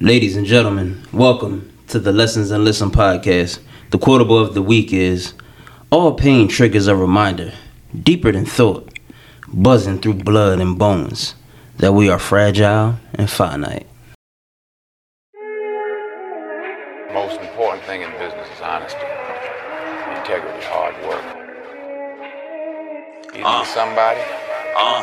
Ladies and gentlemen, welcome to the Lessons and Listen podcast. The quotable of the week is All pain triggers a reminder, deeper than thought, buzzing through blood and bones, that we are fragile and finite. most important thing in business is honesty, integrity, hard work. You need somebody? Uh,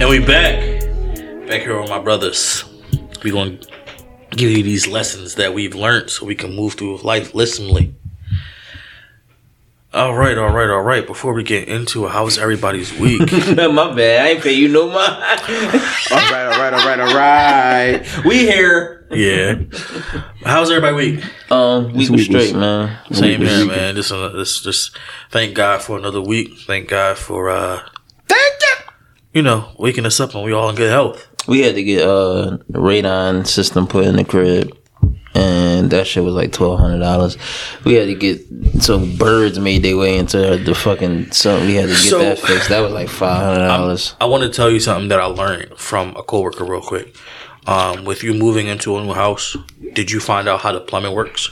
And we back. Back here with my brothers. We gonna give you these lessons that we've learned so we can move through life lissomely. All right, all right, all right. Before we get into it, how was everybody's week? My bad, I ain't pay you no mind. All right, all right, all right, all right. we here. yeah. How's everybody week? Um, we week was- straight, man. Same here, man. Just, just, just thank God for another week. Thank God for, uh, thank you. You know, waking us up and we all in good health. We had to get uh radon system put in the crib, and that shit was like twelve hundred dollars. We had to get some birds made their way into the fucking something. We had to get So- that fixed. That was like five hundred dollars. I want to tell you something that I learned from a coworker real quick. Um, with you moving into a new house, did you find out how the plumbing works?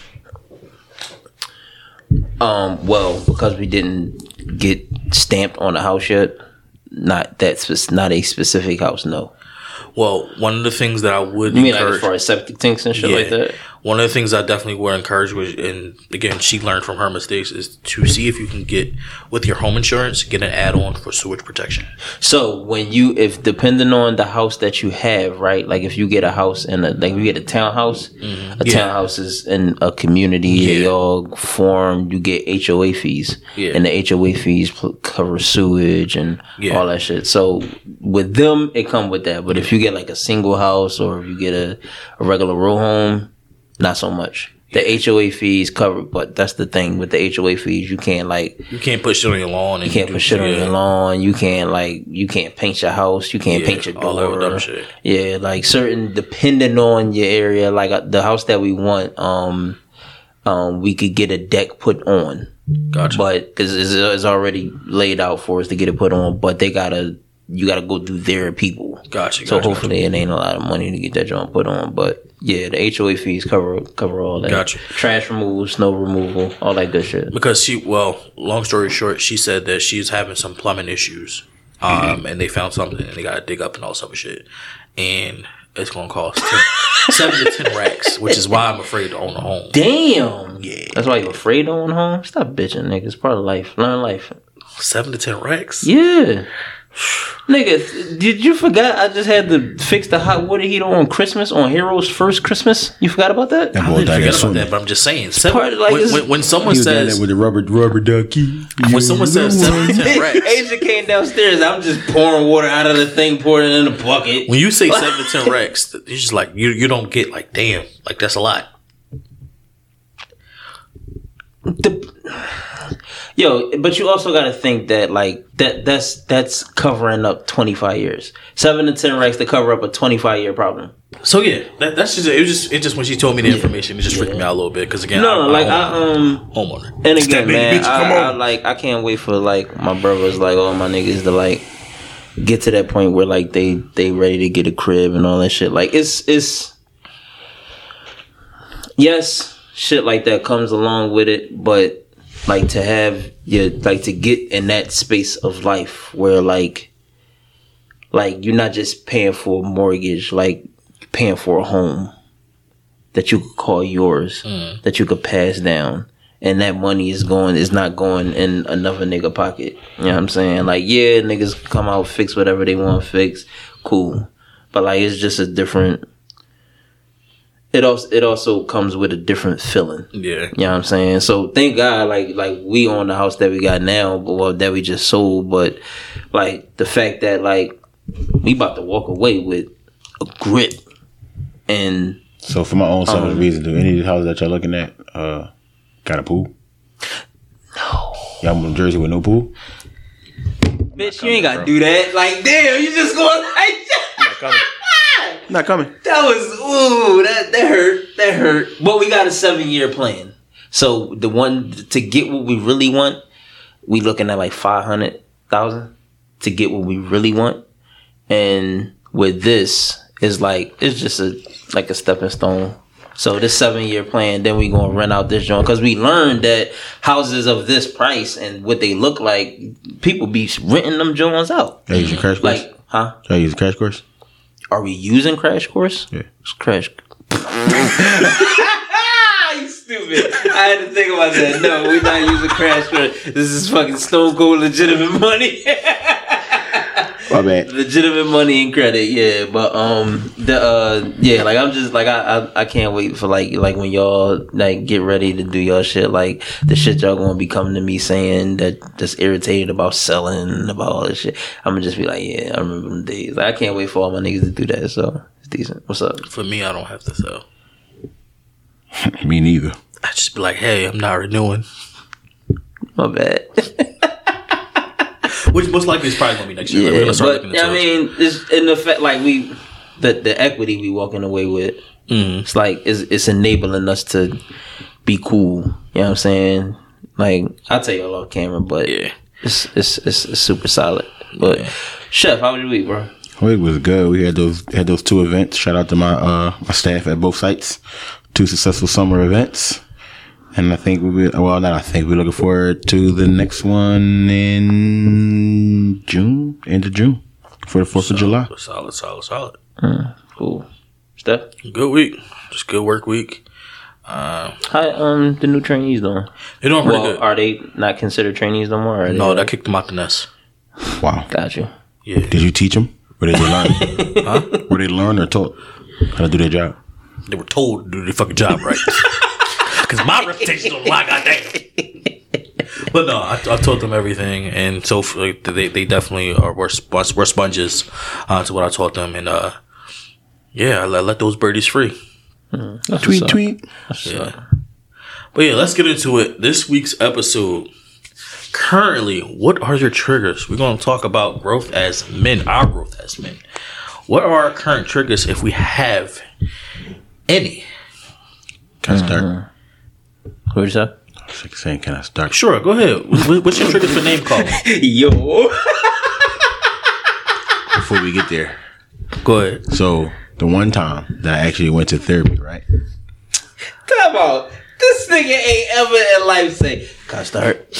Um, well, because we didn't get stamped on the house yet. Not that spec- not a specific house. No, Well, one of the things that I would you mean like as far as septic tanks and shit like that. One of the things I definitely would encourage was, and again, she learned from her mistakes, is to see if you can get with your home insurance, get an add-on for sewage protection. So when you, if depending on the house that you have, right? Like if you get a house in a, like you get a townhouse, a Mm-hmm. Yeah. townhouse is in a community. They Yeah. all form. You get HOA fees, Yeah. and the HOA fees cover sewage and Yeah. all that shit. So with them, it come with that. But if you get like a single house or if you get a, a regular row home, not so much. The HOA fees covered, but that's the thing with the HOA fees. You can't like You can't put shit on your lawn. And you can't do- put shit on your lawn. You can't like you can't paint your house. You can't Yeah, paint your all that door. dumb shit. Yeah, like certain depending on your area. Like uh, the house that we want, um, um, we could get a deck put on, Gotcha. but because it's, it's already laid out for us to get it put on. But they gotta you gotta go through their people. gotcha. So gotcha, hopefully it ain't a lot of money to get that joint put on. But yeah, the HOA fees cover cover all that. Gotcha. Trash removal, snow removal, all that good shit. because she well long story short she said that she's having some plumbing issues um Mm-hmm. and they found something and they gotta dig up and all other shit and it's gonna cost 10, seven to ten racks which is why i'm afraid to own a home Damn. Yeah. That's why you're afraid to own a home? Stop bitching, nigga. It's part of life. Learn life. seven to ten racks Yeah. Nigga, did you forget I just had to fix the hot water heater on Christmas, on Heroes' first Christmas? You forgot about that? That I boy didn't forget about soon. that, but I'm just saying. Seven, part like, when, when, when someone He was says there with the rubber rubber ducky. when someone says seven to ten racks, Asia came downstairs. I'm just pouring water out of the thing, pouring it in a bucket. when you say seven to ten racks, it's just like you you don't get like damn like that's a lot. The, yo, but you also got to think that like that that's that's covering up 25 years. Seven to ten racks to cover up a 25 year problem. So yeah, that, that's just it. Was just it just when she told me the information, it just freaked me out a little bit because again, No, I'm, like I'm I um. homeowner. And again, man, bitch, I, come I, on. like I can't wait for like my brothers, like all my niggas to like get to that point where like they they ready to get a crib and all that shit. Like it's it's yes, shit like that comes along with it, but like to have your like to get in that space of life where like like you're not just paying for a mortgage, like paying for a home that you could call yours, mm. that you could pass down. And that money is going is not going in another nigga pocket. You know what I'm saying? Like, yeah, niggas come out fix whatever they want to fix. Cool. But like it's just a different it also it also comes with a different feeling. Yeah, You know what I'm saying? So thank God, like like we own the house that we got now, but well that we just sold. But like the fact that like we about to walk away with a grip and So for my own selfish Um, reason, do any of the houses that y'all looking at uh got a pool? No. Y'all from Jersey with no pool? bitch, you ain't gotta do that. Like, damn, you just going like Not coming. that was ooh, that that hurt. But we got a seven year plan. So the one to get what we really want, we looking at like five hundred thousand to get what we really want, and with this is like it's just a like a stepping stone. So this seven year plan, then we gonna rent out this joint because we learned that houses of this price and what they look like, people be renting them joints out. Use your crash course? Like, huh? use a crash course? Are we using Crash Course? Yeah. It's Crash. you stupid. I had to think about that. No, we're not using Crash Course. This is fucking stone cold legitimate money. My bad. legitimate money and credit, yeah. But um the uh yeah, like I'm just like I, I I can't wait for like like when y'all like get ready to do your shit, like the shit y'all gonna be coming to me saying that just irritated about selling about all this shit. I'm gonna just be like, yeah, I remember them days. Like, I can't wait for all my niggas to do that. So it's decent. What's up? For me, I don't have to sell. Me neither. I just be like, hey, I'm not renewing. My bad. Which most likely is probably gonna be next year. Like, we're yeah, gonna start but looking into I mean, it's in the fact like we the the equity we walking away with. Mhm. It's like it's it's enabling us to be cool. You know what I'm saying? Like I'll tell you all off camera, but Yeah. it's, it's it's it's super solid. But chef, how was your week, bro? Week was good. We had those had those two events. Shout out to my uh my staff at both sites. Two successful summer events. And I think we will well not I think we're looking forward to the next one in June, end of June. For the fourth of July. Solid, solid, solid. Cool. Steph, Good week. Just good work week. Uh, how um the new trainees doing? they're doing pretty Well, good. are they not considered trainees no more? Or are they- no, that kicked them out the nest. Wow. got you. Yeah. Did you teach them? Or did they learn? huh? Were they learn or taught how to do their job? They were told to do their fucking job right. Because my reputation's on the line, goddamn. But no, I, I taught them everything, and so like, they they definitely are were, were sponges uh, to what I taught them, and uh, yeah, I let, let those birdies free. Tweet, tweet. Yeah. But yeah, let's get into it. This week's episode. Currently, what are your triggers? We're going to talk about growth as men, our growth as men. What are our current triggers if we have any? Can I start? What you say? I was like saying, can I start? Sure, go ahead. Wh- What's your triggers for name calling? Yo. Before we get there. Go ahead. So the one time that I actually went to therapy, right? Come on. This nigga ain't ever in life say, Can I start?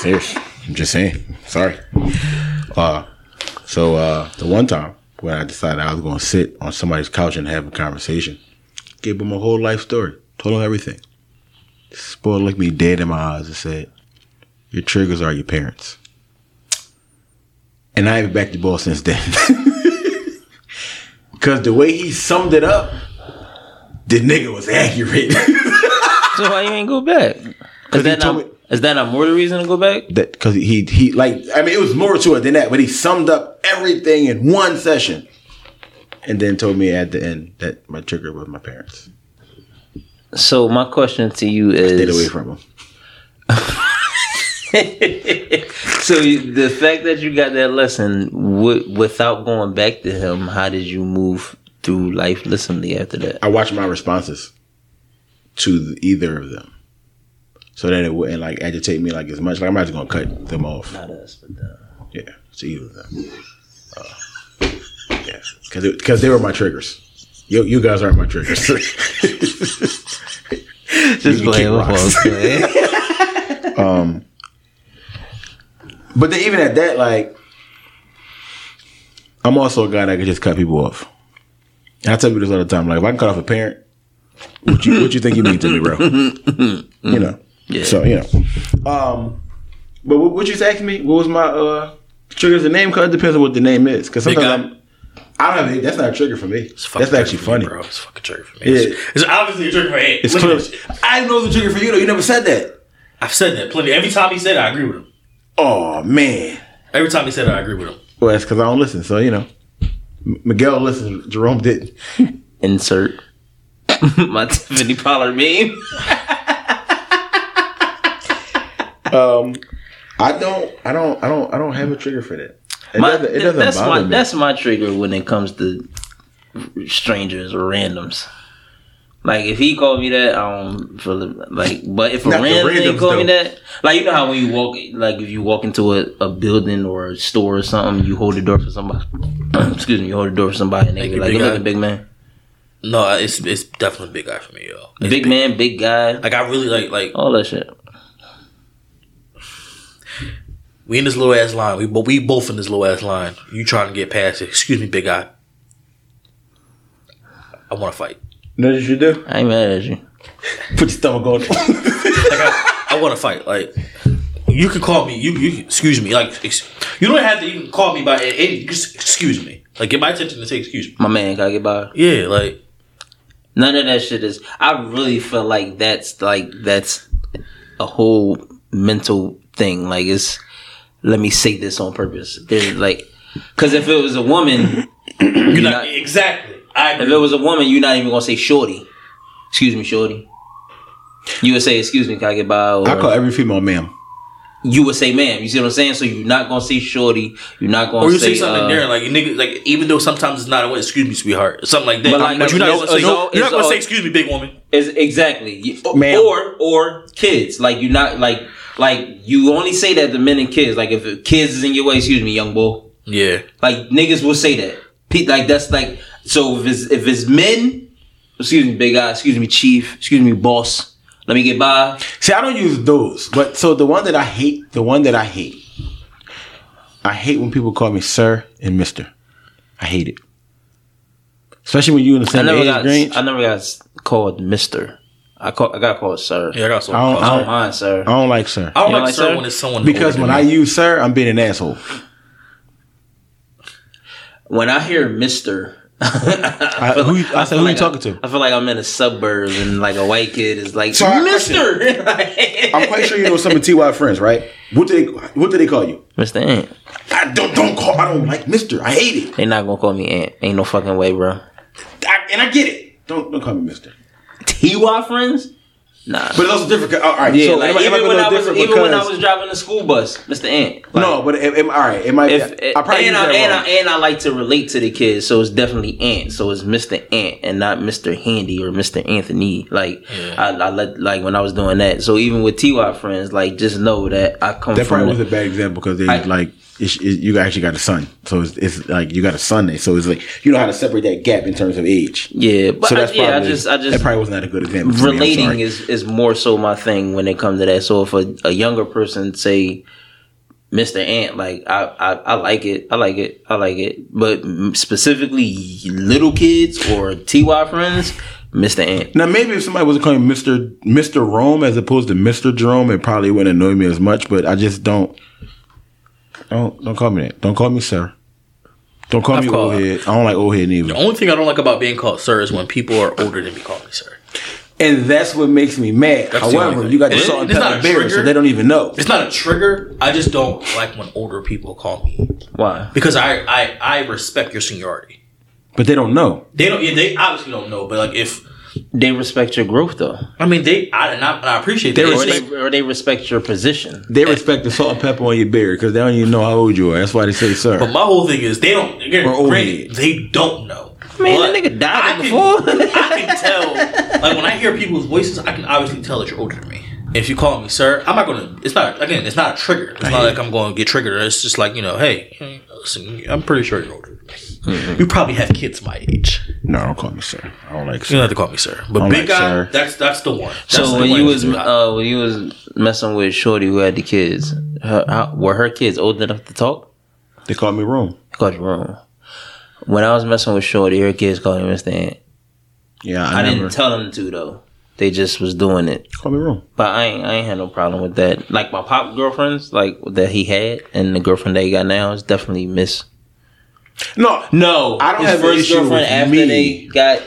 Serious. I'm just saying. Sorry. Uh so uh the one time when I decided I was gonna sit on somebody's couch and have a conversation, gave them a whole life story, told them everything. This boy looked me dead in my eyes and said, Your triggers are your parents. And I haven't backed the ball since then. Cause the way he summed it up, the nigga was accurate. So why you ain't go back? Because he told me- is that not more the reason to go back? that because he he like I mean it was more to it than that, but he summed up everything in one session, and then told me at the end that my trigger was my parents. So my question to you is Stayed away from them. so the fact that you got that lesson w- without going back to him, how did you move through life listening after that? I watched my responses to either of them, so that it wouldn't like agitate me like as much. Like I'm not just gonna cut them off. Not us, but uh, Yeah, to either of them. Uh, yeah, because because they were my triggers. You you guys aren't my triggers. just You playing kick with rocks. folks, man. But then even at that, like, I'm also a guy that can just cut people off. And I tell people this all the time. Like, if I can cut off a parent, what you what you think you mean to me, bro? you know. Yeah. So you know. Um, but what, what you was asking me? What was my uh triggers? The name? Cause it depends on what the name is. Because sometimes guy. I'm. I don't have. That's not a trigger for me. It's That's actually trigger for me, funny. bro. It's fucking trigger for me. Yeah. It's, it's obviously a trigger for Ed. It's Look at clear. I didn't know it was a trigger for you though. You never said that. I've said that plenty. Every time he said it, I agree with him. Oh man. Every time he said it, I agree with him. Well, that's because I don't listen. So you know, Miguel listens. Jerome didn't. Insert my Tiffany Pollard meme. Um, I don't. I don't. I don't. I don't have a trigger for that. It My, doesn't, it doesn't that's bother my me. that's my trigger when it comes to strangers or randoms. Like if he called me that, I don't feel like. But if a Not the random randoms, nigga called me that, like you know how when you walk, like if you walk into a, a building or a store or something, you hold the door for somebody. excuse me, you hold the door for somebody, and they Thank be you, like, big "Good guy." looking, big man, No, it's it's definitely big guy for me, yo. It's big man, big guy, Like I really like like all that shit." We in this little ass line. We but we both in this little ass line. You trying to get past it? Excuse me, big guy. I want to fight. Know what you should do? I ain't mad at you. Put your stomach on. Like I, I want to fight. Like you can call me. You you excuse me. Like ex, you don't have to even call me by any. Just excuse me. Like get my attention and say excuse me. My man, can I get by? Yeah, like None of that shit is. I really feel like that's like that's a whole mental thing. Like it's. Let me say this on purpose. There's like, because if it was a woman, you're not, not- exactly. I if it was a woman, you're not even gonna say shorty. Excuse me, shorty. You would say, "Excuse me, can I get by?" Or I call every female ma'am. you would say, "Ma'am." You see what I'm saying? So you're not gonna say shorty. You're not gonna or you say, say something uh, there, like nigga, like even though sometimes it's not a way. Excuse me, sweetheart, something like that. But, But, you're not, it's- gonna say, it's all- you're not gonna all- say excuse me, big woman. Is exactly Ma'am. or or kids like you're not like like you only say that to men and kids. Like if kids is in your way excuse me young boy. Yeah, like niggas will say that. Like that's like so if it's if it's men excuse me big guy excuse me chief excuse me boss let me get by. See, I don't use those, but so the one that I hate, the one that I hate, I hate when people call me sir and mister. I hate it, especially when you in the I same never age got range. I never got called Mister I call I got called sir yeah, I got some. I don't- I don't mind sir I don't like sir I don't like like sir sir? when it's someone because when I use sir, I'm being an asshole. when I hear Mister I, who, you- I said, who you talking to? I feel like I'm in a suburb and like a white kid is like So Mister. I'm quite sure you know some of Ty friends, right? What do they What do they call you? Mister Ant. I don't don't call. I don't like Mister. I hate it. They're not gonna call me Ant. Ain't no fucking way, bro. I, and I get it. Don't don't call me Mister. Ty friends? Nah. But it's also different. All right. yeah, so like it might- it might even be when I was even when I was driving the school bus, Mr. Ant. Like, no, but it, it, all right. It might. If, I probably and, I, and. I, and I like to relate to the kids, so it's definitely Ant. So it's Mr. Ant and not Mr. Handy or Mr. Anthony. Like I, I let like when I was doing that. So even with Ty friends, like just know that I come That from. probably was a bad example because they I- like it's, it, you actually got a son, so it's, it's like you got a son. So it's like you know how to separate that gap in terms of age. yeah, but So I, that's yeah, I just I just that probably wasn't that a good example. for me, relating is is more so my thing when it comes to that. So if a, a younger person say Mr. Ant, like I, I I like it, I like it, I like it, but specifically little kids or Ty friends, Mr. Ant. Now maybe if somebody was calling Mr. Mr. Rome as opposed to Mr. Jerome, it probably wouldn't annoy me as much. But I just don't. Don't don't call me that. Don't call me sir. Don't call I've me called- old head. I don't like old head neither. The only thing I don't like about being called sir is when people are older than me call me sir. And that's what makes me mad. That's However, you got the It- salt and it's not pepper a so trigger. they don't even know. It's not a trigger. I just don't like when older people call me Why? because I I, I respect your seniority. But they don't know. They don't. Yeah, they obviously don't know. But like if They respect your growth though, I mean they I and I, I appreciate They that. or they, or they respect your position. They respect the salt and pepper on your beard because they don't even know how old you are. That's why they say sir. But my whole thing is they don't. Again, Or old granted, they don't know. Man, But that nigga died I can- before. I can tell. Like when I hear people's voices, I can obviously tell that you're older than me. If you call me sir, I'm not gonna. It's not again. It's not a trigger. It's not like I'm going to get triggered. It's just like you know, hey, hey, listen, I'm pretty sure you're older. Mm-hmm. You probably have kids my age. no, don't call me sir. I don't like You don't have to call me sir. But big like, guy, sir. that's that's the one. That's So the when one you was uh, when you was messing with Shorty who had the kids, her, how, were her kids old enough to talk? They called me Rome. Called you wrong. When I was messing with Shorty, her kids called me Mr. Yeah, I, I never. didn't tell them to though. They just was doing it. call me Rome. But I ain't I ain't had no problem with that. Like my pop girlfriends, like that he had, and the girlfriend that he got now is definitely Miss. No, No, I don't his have an first issue girlfriend with after me. they got,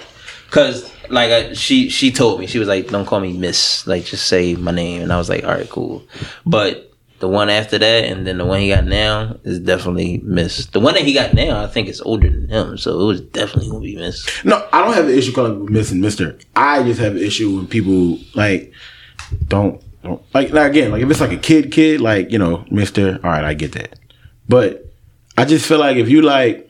cause like I, she she told me she was like, don't call me Miss, like just say my name, and I was like, all right, cool. But the one after that, and then the one he got now is definitely missed. The one that he got now, I think, is older than him, so it was definitely gonna be missed. No, I don't have an issue calling people missing Mister. I just have an issue when people like don't don't like now again like if it's like a kid kid like you know Mister. All right, I get that, but I just feel like if you like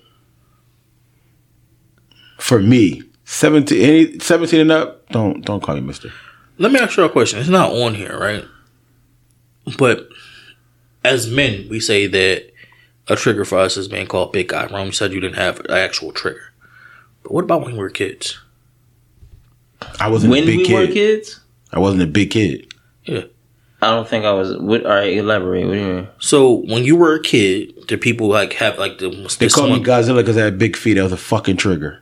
for me seventeen any seventeen and up, don't don't call me Mister. Let me ask you a question. It's not on here, right? But as men, we say that a trigger for us is being called big guy. Rome said you didn't have an actual trigger. But what about when we were kids? I wasn't When a big we kid. were kids, I wasn't a big kid. Yeah. I don't think I was. What, all right, elaborate. What do you mean? So when you were a kid, did people like have like the? They the called me someone- Godzilla because I had big feet. That was a fucking trigger.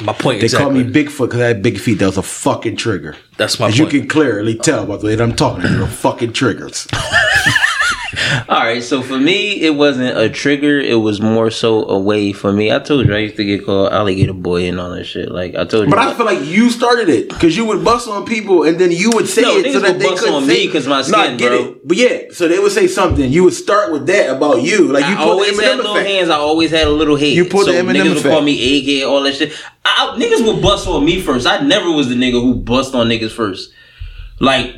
My point They exactly. called me Bigfoot because I had big feet. That was a fucking trigger. That's my As point. you can clearly tell by the way that I'm talking, they're fucking triggers. All right, so for me, it wasn't a trigger. It was more so a way for me. I told you I used to get called alligator boy and all that shit. Like I told you, But I feel like you started it because you would bust on people and then you would say No, it so that they bust couldn't on say me 'cause my skin, get bro. it. But yeah, so they would say something. You would start with that about you, like you I always had little effect. hands. I always had a little head. You pulled so the Eminem niggas would effect. call me gay, all that shit. I, I- niggas would bust on me first. I never was the nigga who bust on niggas first. Like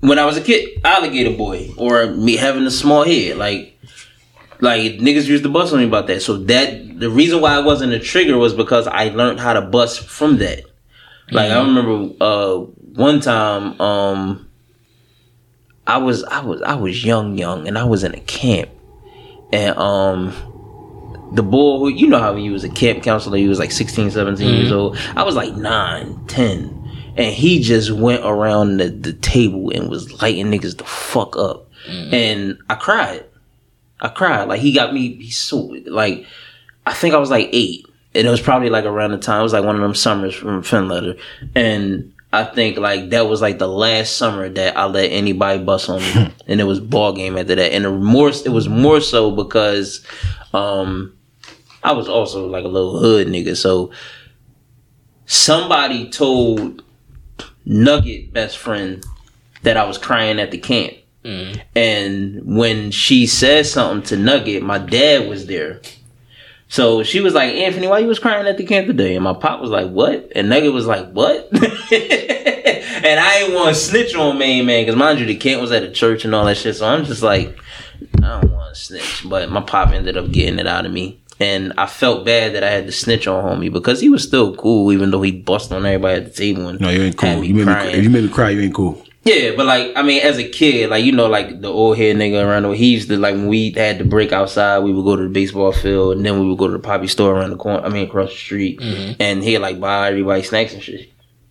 when I was a kid, alligator boy, or me having a small head, like. Like niggas used to bust on me about that. So that the reason why I wasn't a trigger was because I learned how to bust from that. Like I remember uh one time um I was I was I was young young and I was in a camp and um the boy who you know how he was a camp counselor he was like 16 17 years old I was like 9 10 and he just went around the, the table and was lighting niggas the fuck up. And I cried. I cried. Like he got me he's so like I think I was like 8 and it was probably like around the time it was like one of them summers from Finletter and I think like that was like the last summer that I let anybody bust on me, and it was ball game after that. And the more it was more so because um I was also like a little hood nigga, so somebody told Nugget best friend that I was crying at the camp. Mm. And when she said something to Nugget, my dad was there. So she was like, Anthony, why you was crying at the camp today? And my pop was like, what? And Nugget was like, what? and I ain't want to snitch on main man because mind you, the camp was at a church and all that shit. So I'm just like, I don't want to snitch. But my pop ended up getting it out of me. And I felt bad that I had to snitch on homie because he was still cool, even though he busted on everybody at the table. And No, you ain't cool. You made me, crying. if you made me cry, you ain't cool. Yeah, but like I mean, as a kid, like you know, like the old head nigga around the he used to like when we had to break outside, we would go to the baseball field and then we would go to the poppy store around the corner. I mean, across the street, mm-hmm. and he'd like buy everybody snacks and shit.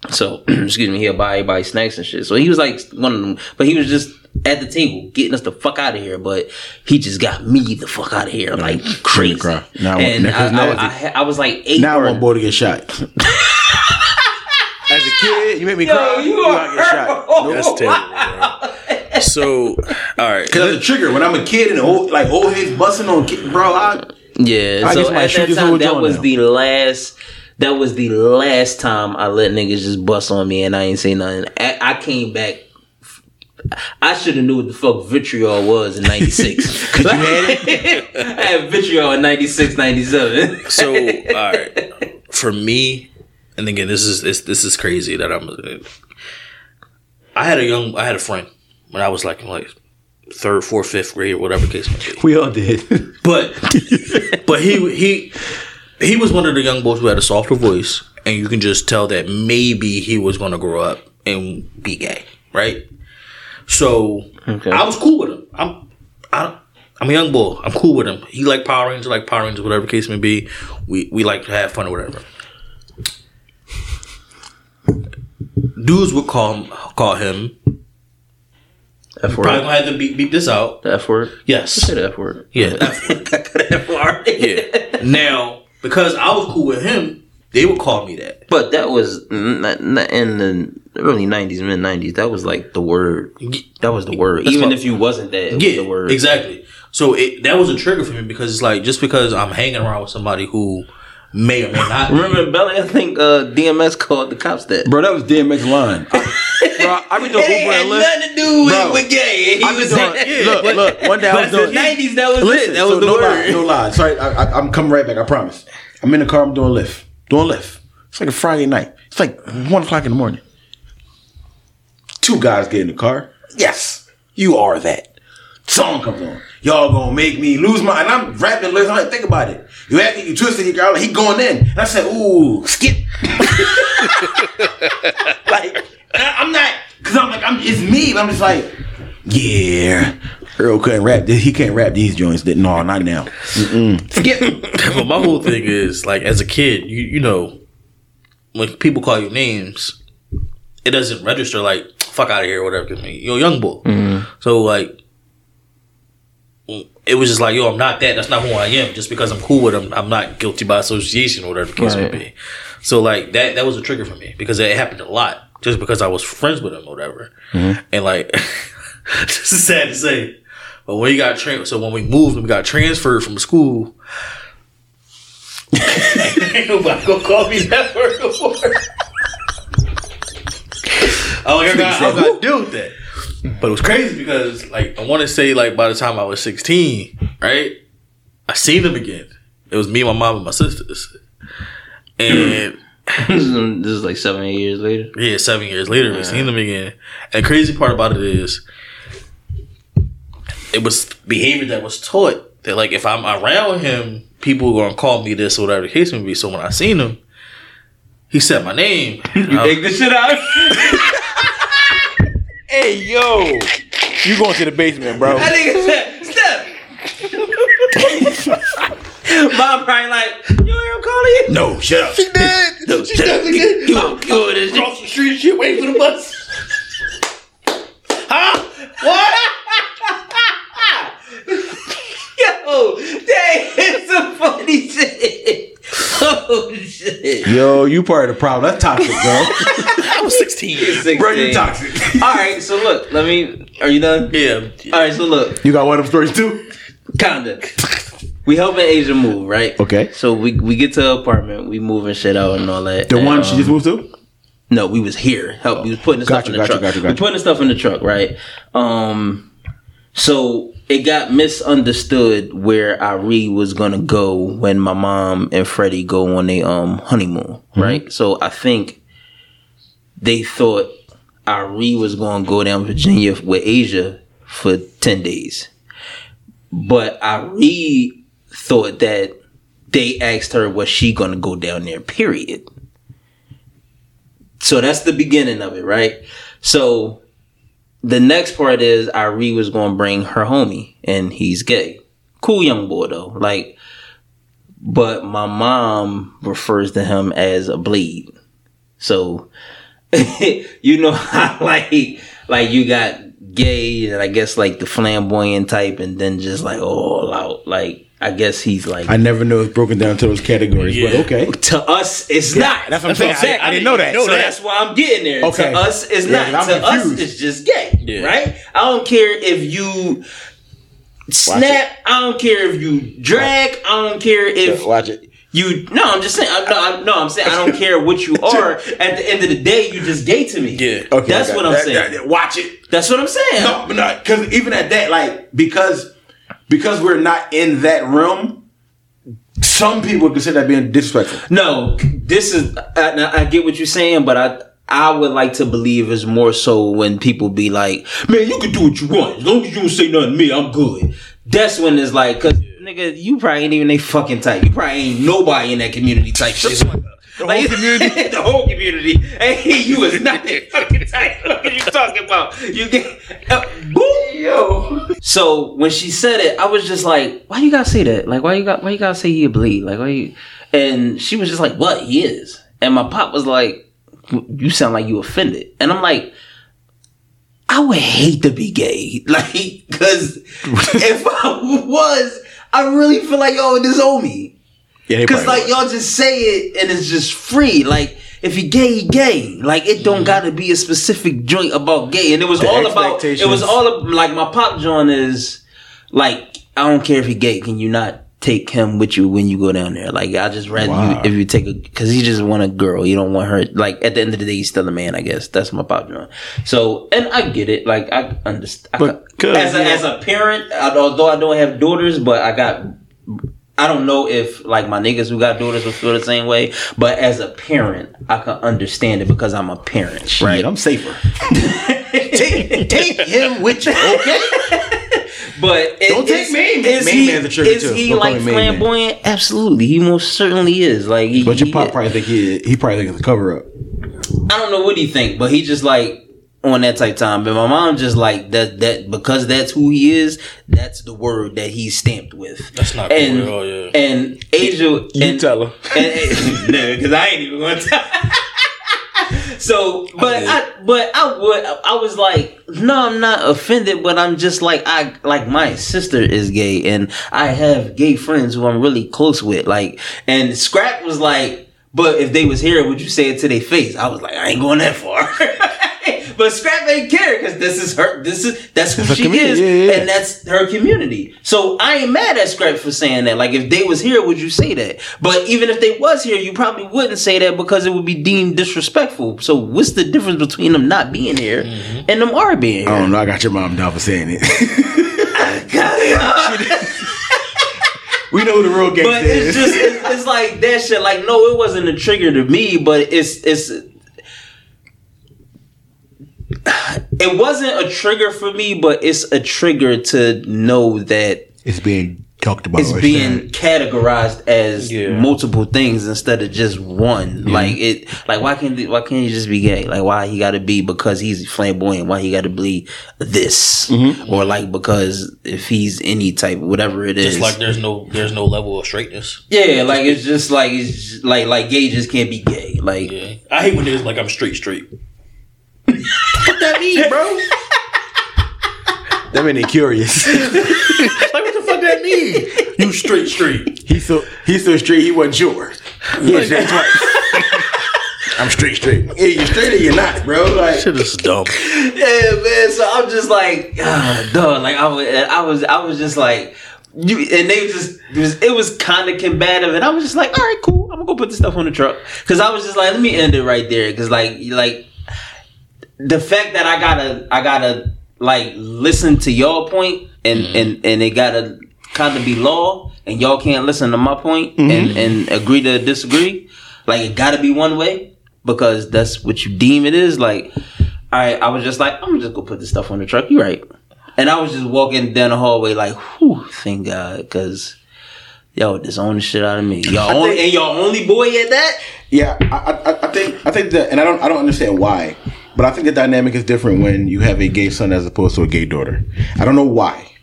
So excuse me, he'll buy everybody snacks and shit. So he was like one of them, but he was just at the table getting us the fuck out of here. But he just got me the fuck out of here like crazy. Now I and now I, it's I. I, I was like eight. Now I or- want boy to get shot. As a kid, you made me Yo, cry. you You are gotta get shot. hurt. That's terrible, bro. So, all right. Cause as a trigger, when I'm a kid and old, like old heads busting on, kid, bro, I Yeah, I so at that time, that was now. the last. That was the last time I let niggas just bust on me and I ain't say nothing. I, I came back. I should have knew what the fuck vitriol was in '96. Cause you had it. I had vitriol in '96, '97. So, all right. For me, and again, this is this this is crazy that I'm. I had a young, I had a friend when I was like in like third, fourth, fifth grade, or whatever case we all did. But but he he he was one of the young boys who had a softer voice, and you can just tell that maybe he was going to grow up and be gay, right? So Okay. I was cool with him. I'm I, I'm a young boy. I'm cool with him. He like Power Rangers, like Power Rangers, whatever case may be. We we like to have fun or whatever. Dudes would call him, call him. F Probably word. gonna have to beep, beep this out. The F word. Yes. Say the F word. Yeah. F word. Yeah. Now, because I was cool with him, they would call me that. But that was n- n- in the early '90s, mid '90s. That was like the word. That was the word. That's Even what- if you wasn't that, it was Yeah, the word. exactly. So it, that was a trigger for me because it's like just because I'm hanging around with somebody who may or may not. Remember in Belly? I think uh, DMS called the cops that. Bro, that was DMX line. bro, I be doing It Uber had and Lyft. nothing to do with, Bro, with gay. He I be was doing, saying, look, look, one day I was But the doing. nineties, that was Listen, it. That was so the no word. lie, no lie. Sorry, I, I, I'm coming right back. I promise. I'm in the car. I'm doing Lyft. Doing Lyft. It's like a Friday night. It's like one o'clock in the morning. Two guys get in the car. Yes, you are that. Song comes on. Y'all gonna make me lose my. And I'm rapping lyrics. I'm like, think about it. You acting, you twisted, you girl. He going in. And I said, ooh, skip. like I'm not, cause I'm like, I'm. It's me. But I'm just like, yeah. Earl couldn't rap. He can't rap these joints. That no, not now. Mm-mm. Skip. but my whole thing is like, as a kid, you you know, when people call you names, it doesn't register like "fuck out of here" or whatever. Cause me, you're a young boy. Mm-hmm. So like, it was just like, yo, I'm not that. That's not who I am. Just because I'm cool with him, I'm not guilty by association or whatever the case Right. may be. So like that that was a trigger for me because it happened a lot. Just because I was friends with him or whatever, mm-hmm. and like, this is sad to say. But when you got tra- so when we moved we got transferred from school, Ain't nobody gonna call me that word no more. Oh, I got, I got to deal with that. But it was crazy because, like, I want to say, like, by the time I was 16, right? I seen them again. It was me, my mom, and my sisters. And this is this is like seven, eight years later. yeah, seven years later, we seen them again. And the crazy part about it is, it was behavior that was taught that, like, if I'm around him, people are gonna call me this or whatever the case may be. So when I seen him, he said my name. You take the shit out. Hey yo, you going to the basement, bro? That nigga said, "Step." Mom probably like, you hear him calling you? No, shut up. She did. No, step. You, you, you over this shit. Cross the street and shit, waiting for the bus. huh? What? Yo, that is some funny shit. Oh shit. Yo, you part of the problem. That's toxic, bro. I was 16. bro, you're toxic. All right, so look, let me. Are you done? Yeah. All right, so look, You got one of them stories too? kinda. We helping Asia move, right? Okay. So we we get to her apartment, we moving shit out and all that. The and, one she um, just moved to? No, we was here. Help. We was putting the stuff Gotcha, in the gotcha, truck. gotcha, We putting the stuff in the truck, right? Um, so it got misunderstood where Ari was gonna go when my mom and Freddie go on a um honeymoon, Mm-hmm. right? So I think they thought Ari was gonna go down Virginia with Asia for ten days, but Ari thought that they asked her was she gonna go down there. Period. So that's the beginning of it, right? So the next part is Irie was going to bring her homie, and he's gay. Cool young boy though, like. But my mom refers to him as a bleed. So, you know how like like you got gay and I guess like the flamboyant type, and then just like all out. Like I guess he's like I never knew it was broken down to those categories, Yeah. but okay. to us, it's not. That's what I'm saying. I- I didn't know that. So So that's why I'm getting there. Okay. To us, it's Yeah, not. 'cause I'm To us, it's just gay. Yeah. Right? I don't care if you snap. I don't care if you drag. I don't care if Watch it. you. No, I'm just saying. I'm, no, I'm, no, I'm saying I don't care what you are. At the end of the day, you just gay to me. Yeah. Okay, That's I got what I'm that- saying. that- watch it. That's what I'm saying. No, but not because even at that, like because because we're not in that realm, some people consider that being disrespectful. No, this is. I, I get what you're saying, but I. I would like to believe is more so when people be like, "Man, you can do what you want as long as you don't say nothing to me. I'm good." That's when it's like, "Cause nigga, you probably ain't even a fucking type. You probably ain't nobody in that community type shit." The whole community, the whole community. Hey, you is not that fucking type. What are you talking about? You get, uh, boom, yo. So when she said it, I was just like, "Why you gotta say that? Like, why you got? Why you gotta say he bleed? Like, why you?" And she was just like, "What? He is." And my pop was like, "You sound like you offended." And I'm like, "I would hate to be gay, like, because if I was, I really feel like y'all would disown me." Yeah, Cause like y'all just say it and it's just free. Like if he gay, he gay. Like it don't gotta be a specific joint about gay. And it was The all about. It was all of, like my pop John is like I don't care if he gay. Can you not take him with you when you go down there. Like I just rather Wow. you if you take a because he just want a girl. You don't want her. Like at the end of the day, he's still a man. I guess that's my partner. So and I get it. Like I understand. But 'cause, as a, as a parent, I- although I don't have daughters, but I got. I don't know if like my niggas who got daughters will feel the same way, but as a parent, I can understand it because I'm a parent, Shit, right? I'm safer. take, take him with you, okay? But it, Don't take is, main- is main he, man's a trigger, is too. he Don't like me main man. flamboyant? Absolutely, he most certainly is. Like, he, But your pop probably think he he probably think it's a cover up. I don't know what he think, but he just like on that type time. But my mom just like that that because that's who he is. That's the word that he's stamped with. That's not cool and, at all, yeah. And Asia, You and, tell her. because I ain't even going to tell. So, but I, but I would, I was like, no, I'm not offended, but I'm just like, I, like my sister is gay and I have gay friends who I'm really close with. Like, and Scrap was like, but if they was here, would you say it to their face? I was like, I ain't going that far. but Scrap ain't care because this is her, this is, that's who her she community, is. yeah, yeah, yeah. And that's her community. So I ain't mad at Scrap for saying that. Like if they was here, would you say that? But even if they was here, you probably wouldn't say that because it would be deemed disrespectful. So what's the difference between them not being here mm-hmm. and them are being I here? don't know. I got your mom down for saying it. we know who the real gangster But is. it's just it's, it's like that shit. Like no, it wasn't a trigger to me, but it's it's. It wasn't a trigger for me, but it's a trigger to know that it's being talked about. it's being said. categorized as Yeah. multiple things instead of just one. Like it, like why can't why can't he just be gay? Like why he got to be because he's flamboyant? Why he got to be this Mm-hmm. or like because if he's any type whatever it is? Just like there's no there's no level of straightness. yeah, like it's just like it's just, like like gay just can't be gay. Like Yeah. I hate when niggas like I'm straight straight. what that mean, bro? That mean they curious. Like what the fuck that mean? You straight straight. He so he so straight. He wasn't sure. He ain't straight twice. I'm straight, straight. Yeah, you straight or you're not, bro. Like Shit is dumb. yeah, man. So I'm just like, ah, dog. Like I was, I was, I was just like, you, and they just, it was, it was kind of combative, and I was just like, all right, cool. I'm gonna go put the stuff on the truck because I was just like, let me end it right there because like, like the fact that I gotta, I gotta like listen to y'all point and mm-hmm. and and it gotta kind of be law, and y'all can't listen to my point and mm-hmm. and agree to disagree. Like it gotta be one way because that's what you deem it is. Like I I was just like, I'm just gonna just go put this stuff on the truck. You right. And I was just walking down the hallway like, whew, thank God, because y'all disown the shit out of me. Y'all only think- and y'all only boy at that. Yeah, I, I, I think I think that, and I don't I don't understand why, but I think the dynamic is different when you have a gay son as opposed to a gay daughter. I don't know why.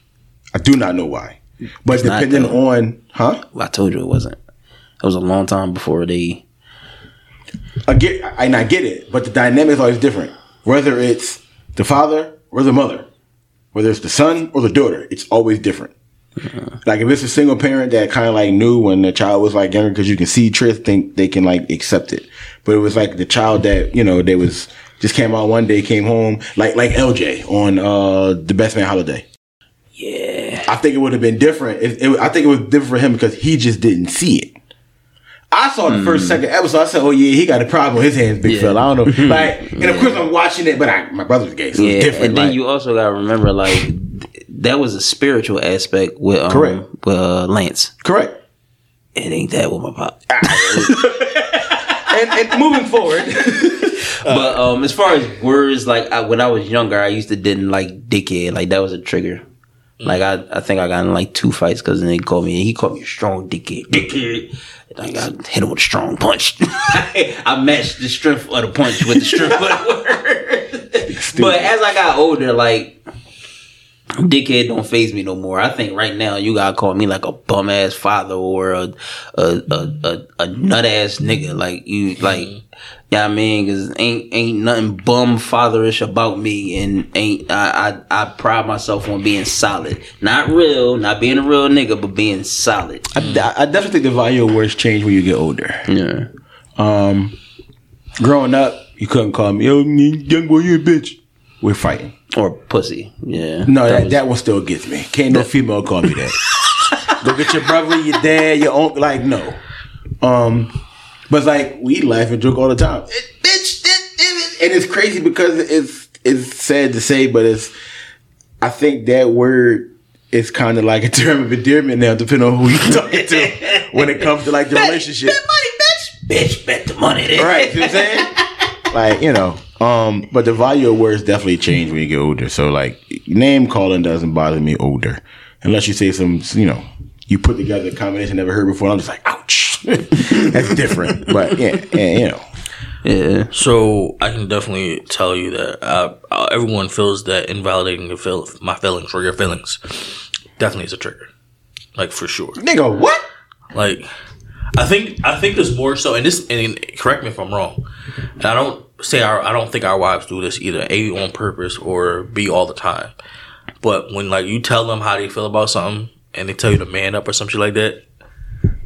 I do not know why. But not, depending on, huh? I told you it wasn't. It was a long time before they. I get, I, and I get it, but the dynamic is always different. Whether it's the father or the mother, whether it's the son or the daughter, it's always different. Like if it's a single parent that kind of like knew when the child was like younger, because you can see Tris, think they can like accept it. But it was like the child that you know they was just came out one day, came home like like LJ on uh the Best Man Holiday. Yeah. I think it would have been different. If, it, I think it was different for him because he just didn't see it. I saw the first, second episode. I said, "Oh yeah, he got a problem with his hands, big Yeah. fella." I don't know, like, and of course I'm watching it, but I, my brother's gay, so Yeah, it's different. and then like- you also gotta remember, like, th- that was a spiritual aspect with um, Correct. with uh, Lance. correct. It ain't that with my pop. And, and moving forward, but um, as far as words, like I, when I was younger, I used to didn't like dickhead. Like that was a trigger. Like I, I think I got in like two fights because then they called me. He called me a strong dickhead. Dickhead. And I got hit him with a strong punch. I matched the strength of the punch with the strength of the word. but as I got older, like dickhead don't phase me no more. I think right now you gotta call me like a bum ass father or a a a, a, a nut ass nigga. Like you like yeah, I mean, cause ain't ain't nothing bum fatherish about me, and ain't I, I I pride myself on being solid, not real, not being a real nigga, but being solid. I, I definitely think the value of words change when you get older. Yeah, Um, growing up, you couldn't call me, "Yo, young boy, you a bitch." We're fighting. Or pussy. Yeah, No, that, was- that one still gets me. Can't no female call me that. Go get your brother, your dad, your uncle. Like no. Um, but it's like we laugh and joke all the time. It, bitch, it, it, and it's crazy because it's it's sad to say, but it's. I think that word is kind of like a term of endearment now, depending on who you're talking to when it comes to like the relationship. Bet money, bitch. Bitch, bet the money. Right, you know what I'm saying? like, you know, um, but the value of words definitely change when you get older. So like name calling doesn't bother me older. Unless you say some you know, you put together a combination never heard before, and I'm just like, ouch. That's different. But yeah, yeah, you know. Yeah. So I can definitely tell you that uh, uh, everyone feels that invalidating your feel, my feelings or your feelings definitely is a trigger, like for sure. Nigga, what? Like I think I think there's more so, and this and correct me if I'm wrong. And I don't say our I don't think our wives do this either a on purpose or b all the time. But when like you tell them how they feel about something and they tell you to man up or something like that,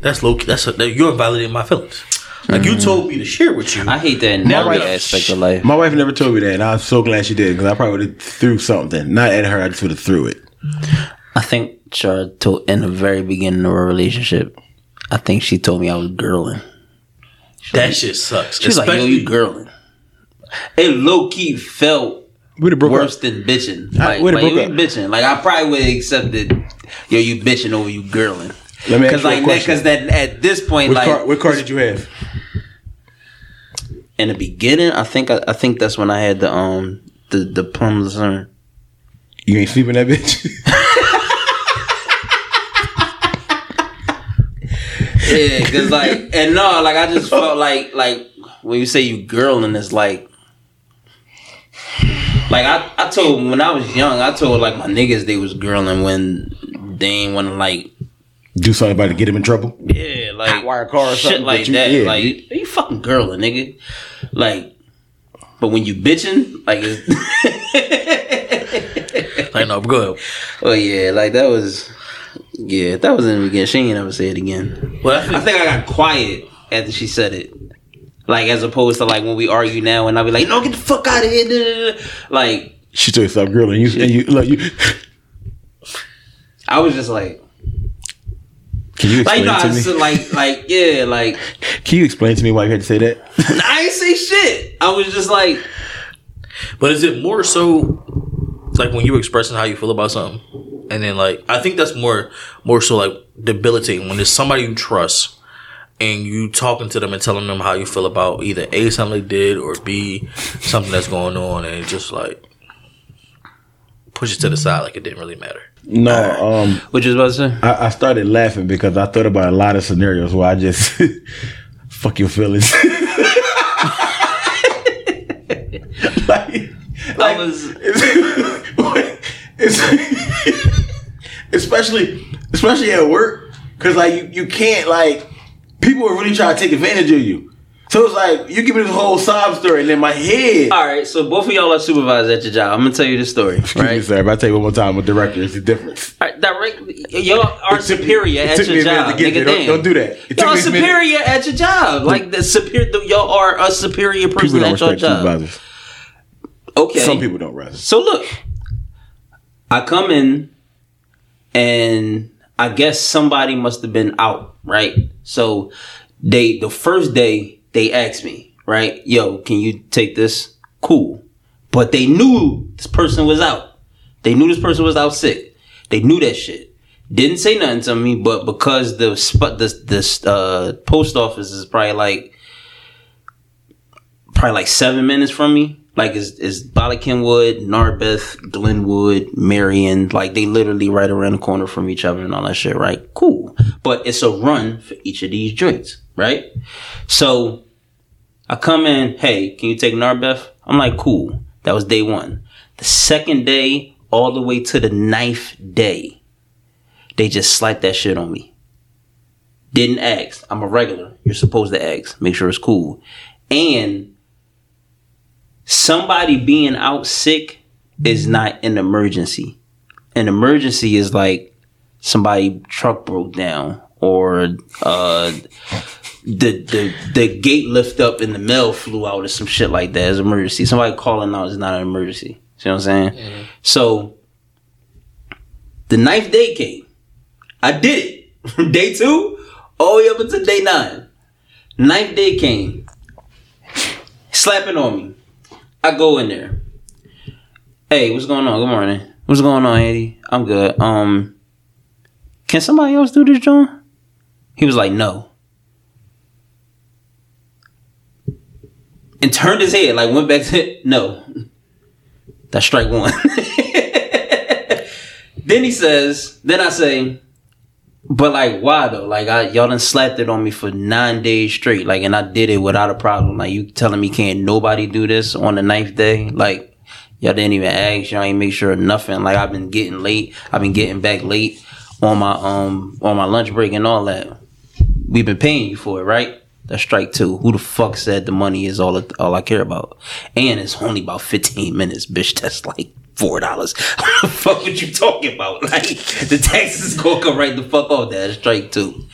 that's low. That's a, that, you're invalidating my feelings. Like you mm. told me to share with you. I hate that Now narrow we- aspect of life. My wife never told me that, and I'm so glad she did because I probably would have threw something. Not at her, I just would have threw it. I think Char told in the very beginning of our relationship. I think she told me I was girling. that shit sucks. She was like, "Yo, you girling." It low key felt have broke worse up. than bitching. Like, would've like broke up. bitching. Like I probably would have accepted, yo, you bitching over you girling. Let me ask Because you a like, question. because that at this point, What like car, what car did you have? in the beginning, I think I, I think that's when I had the um the the plum Lucerne. You ain't sleeping that bitch. Yeah, because like, and no, like I just felt like like when you say you girling, it's like. Like I, I told when I was young, I told like my niggas they was girling when they ain't want to like Do something about it to get him in trouble. Yeah, like Hot wire car or shit something, like but you- that. yeah. Like you, you fucking girling, nigga. Like, but when you bitching, like, it's, Like no, go ahead. oh yeah, like that was, yeah, that was in the beginning. She ain't never say it again. Well, I think- I think I got quiet after she said it. Like as opposed to like when we argue now, and I'll be like, "No, get the fuck out of here!" Like She told you stop grilling. You and you look. You I was just like, can you like explain no, to me? said, like like yeah, like Can you explain to me why you had to say that? I ain't say shit. I was just like, But is it more so like when you're expressing how you feel about something, and then like I think that's more more so like debilitating when there's somebody you trust and you talking to them and telling them how you feel about either a something they did or b something that's going on, and just like push it to the side like it didn't really matter. No, um, what you was about to say? I, I started laughing because I thought about a lot of scenarios where I just fuck your feelings. like, I was. it's, especially especially at work because like you, you can't like people are really trying to take advantage of you so it's like you give me this whole sob story and in my head All right, so both of y'all are supervisors at your job. I'm gonna tell you the story, Excuse me, right? sir. If I tell you one more time, with director, it's the difference. All right, directly, y'all are me- superior at your job. Nigga. Don't- don't do that. It y'all me a minute. superior at your job. Like the superior, y'all are a superior person at your job. Okay, Some people don't rather. So look, I come in, and I guess somebody must have been out, right? So they the first day they asked me, right? Yo, can you take this? Cool, but they knew this person was out. They knew this person was out sick. They knew that shit. Didn't say nothing to me, but because the spot, this this uh, post office is probably like probably like seven minutes from me. Like is is Balakinwood, Narberth, Glenwood, Merion, like they literally right around the corner from each other and all that shit, right? Cool. But it's a run for each of these joints, right? So I come in, hey, can you take Narberth? I'm like, cool. That was day one. The second day, all the way to the ninth day, they just slapped that shit on me. Didn't ask. I'm a regular. You're supposed to ask. Make sure it's cool. And somebody being out sick is not an emergency. An emergency is like somebody truck broke down or uh the the the gate lift up and the mail flew out or some shit like that is an emergency. Somebody calling out is not an emergency. See what I'm saying? So the ninth day came. I did it. From day two all the way up until day nine. Ninth day came. Slapping on me. I go in there. Hey, what's going on? Good morning. What's going on, Andy? I'm good. Um, can somebody else do this, John? He was like, no. And turned his head, like went back to no. That's strike one. then he says, then I say, but like why though? Like I y'all done slapped it on me for nine days straight. Like and I did it without a problem. Like you telling me can't nobody do this on the ninth day? Like y'all didn't even ask, y'all ain't make sure of nothing. Like I've been getting late. I've been getting back late on my um on my lunch break and all that. We've been paying you for it, right? That's strike two. Who the fuck said the money is all all I care about? And it's only about fifteen minutes, bitch. That's like four dollars. What fuck what you talking about? Like the taxes gonna come right the fuck off that. Strike two.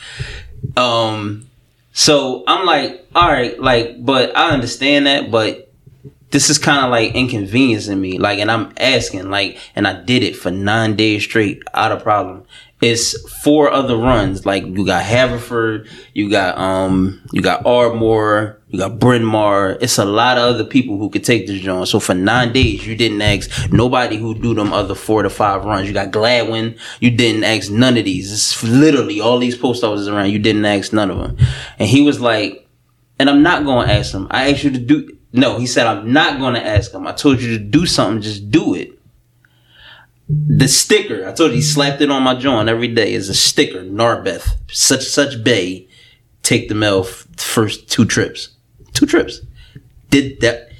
Um, so I'm like, all right, like, but I understand that, but this is kind of like inconveniencing me. Like, and I'm asking, like, and I did it for nine days straight, out of problem. It's four other runs. Like you got Haverford, you got um, you got Ardmore, you got Bryn Mawr. It's a lot of other people who could take this joint. So for nine days, you didn't ask nobody who do them other four to five runs. You got Gladwyne. You didn't ask none of these. It's literally all these post offices around. You didn't ask none of them. And he was like, and I'm not going to ask him. I asked you to do. No, he said, I'm not going to ask him. I told you to do something. Just do it. The sticker, I told you he slapped it on my joint every day is a sticker. Narberth, such such bay, take the mail f- first two trips. Two trips. Did that.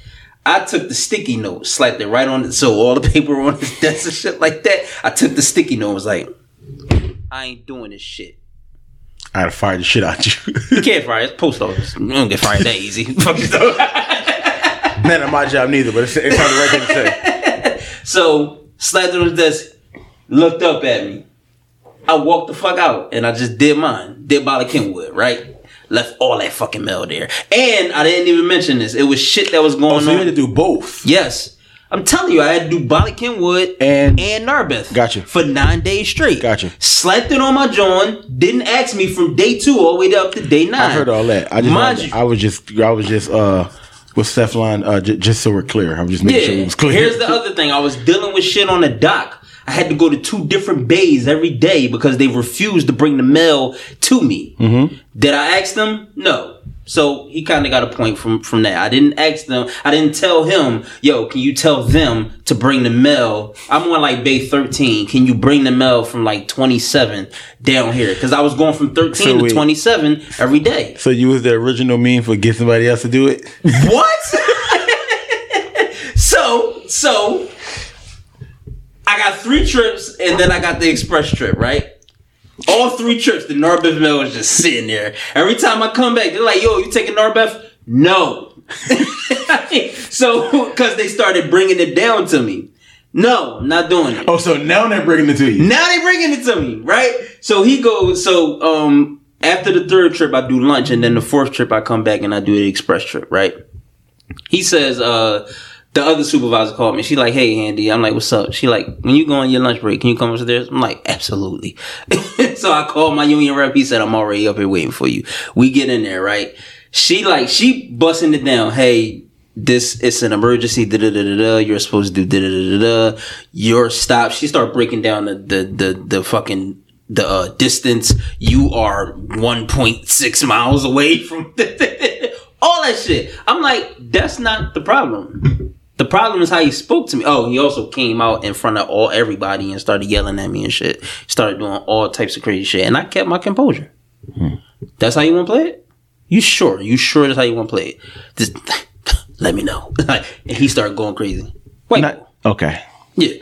I took the sticky note, slapped it right on it, so all the paper on his desk and shit like that. I took the sticky note and was like, I ain't doing this shit. I had to fire the shit out you. You can't fire. It's post office. You don't get fired that easy. Fuck you. Not my job neither, but it's, it's not the right thing to say. So slapped it on his desk, looked up at me. I walked the fuck out and I just did mine. Did Bala Cynwyd, right? Left all that fucking mail there. And I didn't even mention this. It was shit that was Oh, going so you on. had to do both. yes. I'm telling you, I had to do Bala Cynwyd And- and Narberth. Gotcha. For nine days straight. Gotcha. Slapped it on my joint. Didn't ask me from day two all the way up to day nine. I heard all that. I just, Mind I, you- I was just, I was just, uh, with Stefan, uh, j- just so we're clear. I'm just making sure it was clear. Here's the other thing. I was dealing with shit on the dock. I had to go to two different bays every day because they refused to bring the mail to me. Mm-hmm. Did I ask them? No. So he kind of got a point from from that. I didn't ask them. I didn't tell him, "Yo, can you tell them to bring the mail?" I'm on like bay 13. Can you bring the mail from like 27 down here? Because I was going from 13 So to wait. 27 every day. So you was the original mean for get somebody else to do it? What? so, so I got three trips and then I got the express trip, right? All three trips, the Narberth mail was just sitting there. Every time I come back, they're like, yo, you taking Narberth? No. so, because they started bringing it down to me. No, I'm not doing it. Oh, so now they're bringing it to you. Now they bringing it to me, right? So he goes. So um, after the third trip, I do lunch, and then the fourth trip, I come back and I do the express trip, right? He says, uh, the other supervisor called me. She like, hey, Andy. I'm like, what's up? She like, when you go on your lunch break, can you come upstairs? I'm like, absolutely. so I called my union rep. He said, I'm already up here waiting for you. We get in there, right? She like, she busting it down. Hey, this it's an emergency. Da da da da da. You're supposed to do da da da da. Your stop. She start breaking down the the the, the fucking the uh, distance. You are 1.6 miles away from all that shit. I'm like, that's not the problem. The problem is how he spoke to me. Oh, he also came out in front of all everybody and started yelling at me and shit. Started doing all types of crazy shit, and I kept my composure. Hmm. That's how you want to play it? You sure? You sure that's how you want to play it? Just let me know. and he started going crazy. Wait, Not- okay. yeah,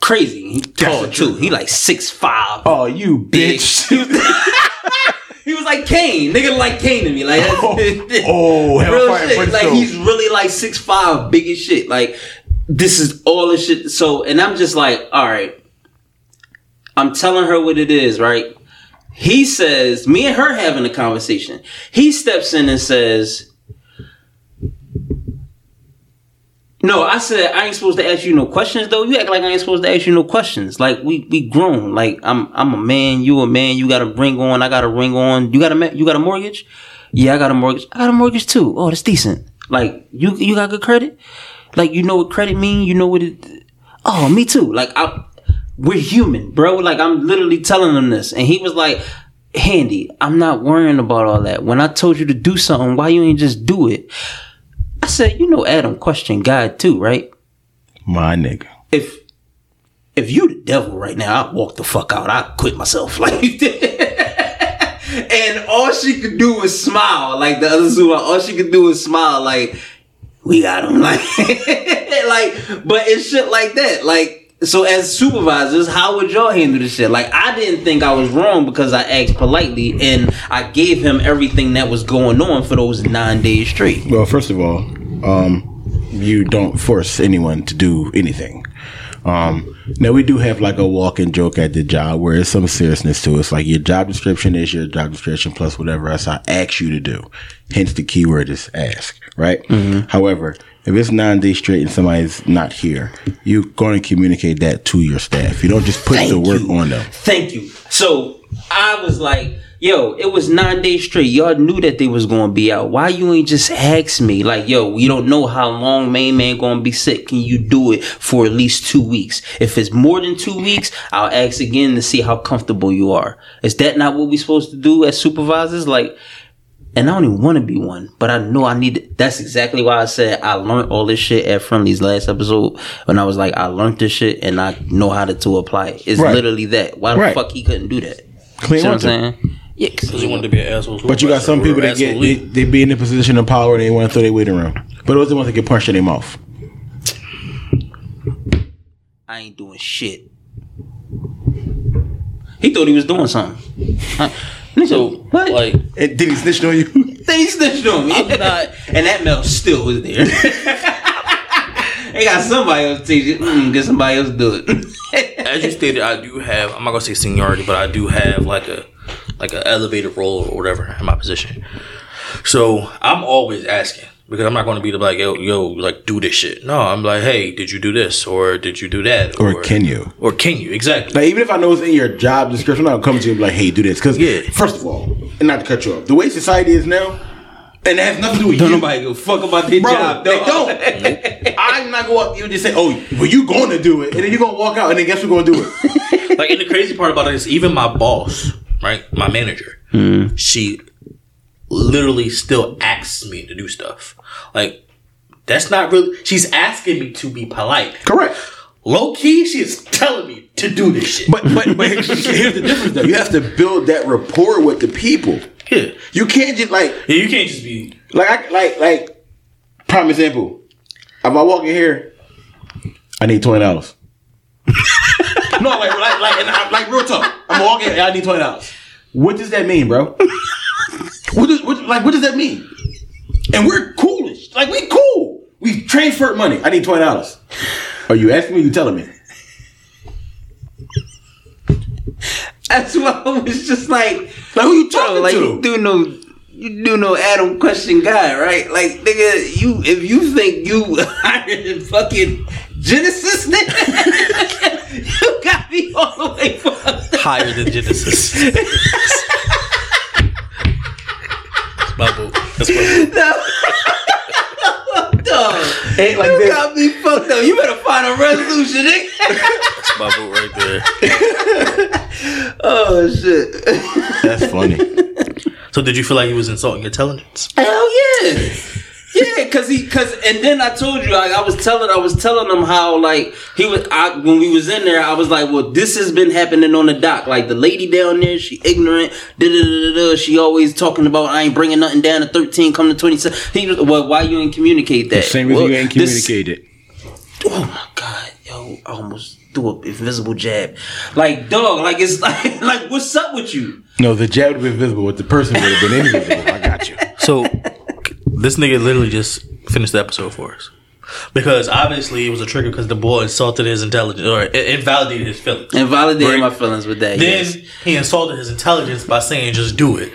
crazy. He tall too. He like six five. Oh, you bitch. He was, he was like Kane. Nigga like Kane to me. Like that's, Oh, hell, real shit. Like he's really like six five, big as shit. Like this is all the shit. So, and I'm just like, all right. I'm telling her what it is, right? He says, me and her having a conversation. He steps in and says, No, I said I ain't supposed to ask you no questions though. You act like I ain't supposed to ask you no questions. Like we we grown. Like I'm I'm a man. You a man. You got a ring on. I got a ring on. You got a you got a mortgage. Yeah, I got a mortgage. I got a mortgage too. Oh, that's decent. Like you you got good credit. Like you know what credit mean. You know what it. Oh, me too. Like I, we're human, bro. Like I'm literally telling him this, and he was like. Handy, I'm not worrying about all that. When I told you to do something, why you ain't just do it? I said, you know, Adam questioned God too, right? My nigga. If if you the devil right now, I'd walk the fuck out. I'd quit myself. Like And all she could do was smile. Like the other Zuma, all she could do was smile, like, we got him. Like like, but it's shit like that. Like so as supervisors, how would y'all handle this shit? Like I didn't think I was wrong because I asked politely and I gave him everything that was going on for those nine days straight. Well, first of all, um, you don't force anyone to do anything. Um, now we do have like a walking joke at the job where there's some seriousness to it. It's like your job description is your job description plus whatever else I ask you to do. Hence the keyword is ask, right? However, if it's nine days straight and somebody's not here, you're going to communicate that to your staff. You don't just put the work you. on them. Thank you. So I was like, yo, it was nine days straight. Y'all knew that they was gonna be out. Why you ain't just ask me? Like, yo, you don't know how long main man gonna be sick. Can you do it for at least two weeks? If it's more than two weeks, I'll ask again to see how comfortable you are. Is that not what we supposed to do as supervisors? Like, and I don't even want to be one, but I know I need. That's exactly why I said I learned all this shit at Friendly's last episode. When I was like, I learned this shit and I know how to, to apply it. It's Right. literally that. Why the Right. fuck he couldn't do that? Clean See what I'm saying? Yeah, 'cause Because he wanted to be an asshole. But you got some people that get they, they be in a position of power and they want to throw their weight around. But those are the ones that get punched in their mouth. I ain't doing shit. He thought he was doing something. Nigga, So, what? like, And did he snitch on you? Then he snitched on me. I'm not- and that mail still was there. they got somebody else teach it. Mm, get somebody else do it. as you stated, I do have. I'm not gonna say seniority, but I do have like a like an elevated role or whatever in my position. So I'm always asking because I'm not going to be the like yo yo like do this shit. No, I'm like, hey, did you do this or did you do that Or can you? or can you exactly? Like even if I know it's in your job description, not coming to you and be like, "Hey, do this." Because Yeah. first of all, and not to cut you off, the way society is now, and it has nothing to do with Don't you. nobody give a fuck about their Bro, job. they don't. I'm not going to you and just say, "Oh, well, you going to do it," and then you're gonna walk out, and then guess who's going to do it? like and the crazy part about it is even my boss, right, my manager, hmm. she literally still asks me to do stuff. Like that's not really. She's asking me to be polite. Correct. Low key, she is telling me to do this shit. But but but here's the difference though. You have to build that rapport with the people. yeah, You can't just like yeah, you can't just be. like I, like like prime example. If I walk in here, I need twenty dollars. no, like like like, and I, like real talk. I'm walking. I need twenty dollars. What does that mean, bro? what does what, like what does that mean? And we're coolish. Like we cool. We transferred money. I need twenty dollars. Are you asking me? You telling me? That's why I was just like, Like who you bro, talking like to? you do no, you do know Adam question guy, right? Like nigga, you if you think you higher than fucking Genesis, nigga, you got me all the way fucked. up. higher than Genesis. That's my boo. That's my boo. Dog, Ain't like you this. got me fucked up. You better find a resolution, nigga. That's my boo right there. oh shit. That's funny. So did you feel like he was insulting your intelligence? Hell yeah. Yeah, cause he, cause, and then I told you, like, I was telling, I was telling him how, like, he was, I, when we was in there, I was like, well, this has been happening on the dock. Like, the lady down there, she ignorant, da da da da. She always talking about, I ain't bringing nothing down to thirteen, come to twenty seven. He was, well, why you ain't communicate that? Same reason Well, you ain't this- communicated. oh my god, yo, I almost threw an invisible jab. Like, dog, like it's like, like, what's up with you? No, the jab would have been visible, but the person would have been invisible. I got you. So this nigga literally just finished the episode for us. Because obviously it was a trigger because the boy insulted his intelligence or it invalidated his feelings. And validate Right. my feelings with that. Then yes. he insulted his intelligence by saying just do it.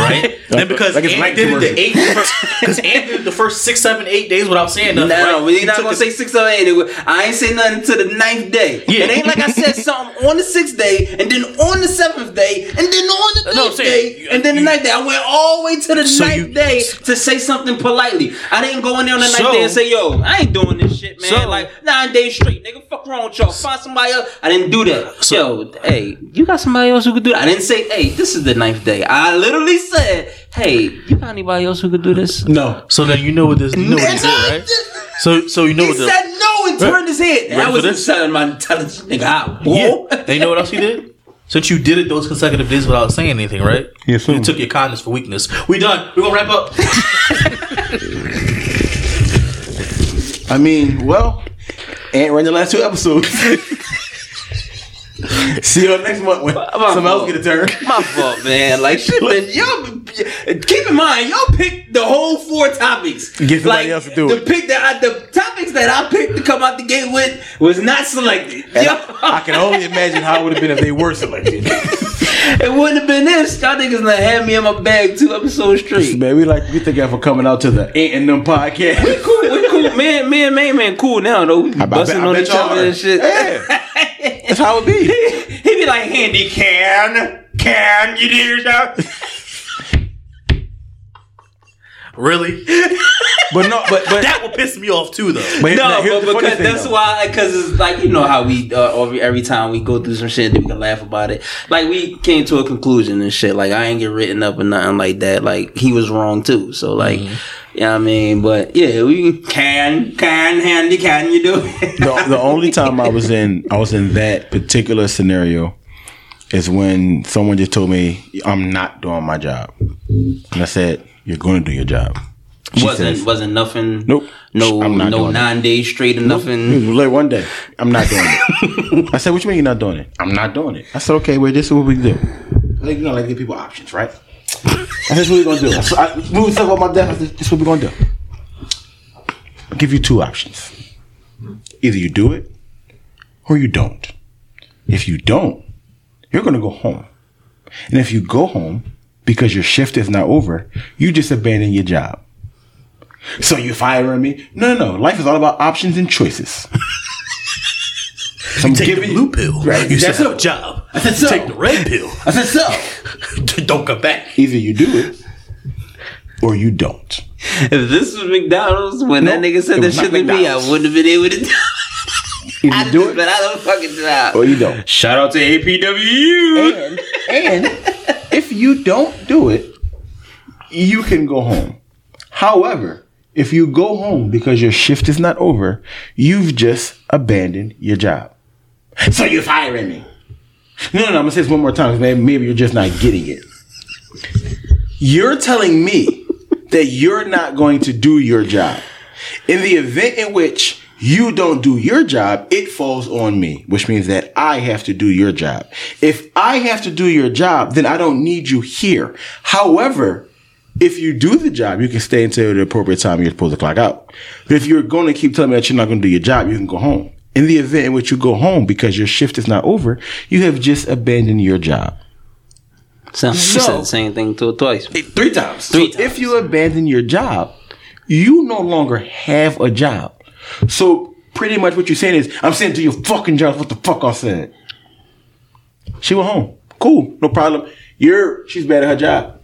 Right? then because like Ant did it the eight, because Ant did it the first six, seven, eight days without saying nothing. no, right? we're not gonna his- say six or eight. I ain't say nothing until the ninth day. Yeah. It ain't like I said something on the sixth day, and then on the seventh day, and then on the No, ninth day, you- and then the you- ninth day. I went all the way to the So ninth you- day to say something politely. I didn't go in there on the ninth So- day and say, "Yo, I ain't doing this shit, man." So- like nine days straight, nigga. Fuck wrong with y'all? Find somebody else. I didn't do that. So- Yo, hey, you got somebody else who could do that? I didn't say, "Hey, this is the ninth day." I literally said, "Hey, you got anybody else who could do this?" No. So then you know what this, you know what he did, right? So, so you know He what the, said no and turned his head. Ready That for was this? telling my telling this nigga out. yeah. boy. And you know what else he did? Since you did it those consecutive days without saying anything, right? He You took your kindness for weakness. We done. We gonna wrap up. I mean, well, Ant ran the last two episodes. See you next month when My someone else get a turn. My fault, man. Like shit, man. Y'all keep in mind, y'all picked the whole four topics. Get somebody like, else to do the it. Pick that I, the topics that I picked to come out the gate with was not selected. I, I can only imagine how it would have been if they were selected. It wouldn't have been this. Y'all niggas done had me in my bag two episodes straight. Man, we like we thank y'all for coming out to the Ant and Them podcast. we cool, we cool. Me and me and main man cool now though. We be I bet- busting I on bet each other and shit. Yeah. That's how it be. he be like, Handy can, can you do yourself? Really? But no, but but that would piss me off too, though. but No, here's but the because thing, that's though. why, because it's like you know how we uh, every, every time we go through some shit, then we can laugh about it. Like we came to a conclusion and shit. Like I ain't get written up or nothing like that. Like he was wrong too. So like, yeah, I mean, but yeah, we can can handy can you do it? the, the only time I was in I was in that particular scenario is when someone just told me I'm not doing my job, and I said you're going to do your job. She wasn't says, wasn't nothing. Nope. No no doing it. nine days straight or nothing. Like one day, I'm not doing it. I said, "What you mean you're not doing it?" I'm not doing it. I said, "Okay, well, this is what we do. Like you know, like give people options, right?" I said, "This is what we're gonna do." I, said, I moved stuff on my desk. I said, "This is what we're gonna do." I'll give you two options. Either you do it, or you don't. If you don't, you're gonna go home. And if you go home because your shift is not over, you just abandon your job. So you firing me? No, no, no. Life is all about options and choices. So I'm Take giving the blue pill. Right. You That's still have a job. I said so. Take the red pill. I said so. Don't come back. Either you do it or you don't. If this was McDonald's when that nigga said it that was not shit to me, I wouldn't have been able to do. it. I you do it, but it I don't fucking job. or you don't. Shout out to APW. And, and if you don't do it, you can go home. However, if you go home because your shift is not over, you've just abandoned your job. So you're firing me. No, no, no. I'm gonna say this one more time. Maybe, maybe you're just not getting it. You're telling me that you're not going to do your job. In the event in which you don't do your job, it falls on me, which means that I have to do your job. If I have to do your job, then I don't need you here. However, if you do the job, you can stay until the appropriate time you're supposed to clock out. But if you're going to keep telling me that you're not going to do your job, you can go home. In the event in which you go home because your shift is not over, you have just abandoned your job. So, you So- said the same thing to twice. Three times. Three so if you abandon your job, you no longer have a job. So pretty much what you're saying is, I'm saying to your fucking job what the fuck I said. She went home. Cool, no problem. You're she's bad at her job.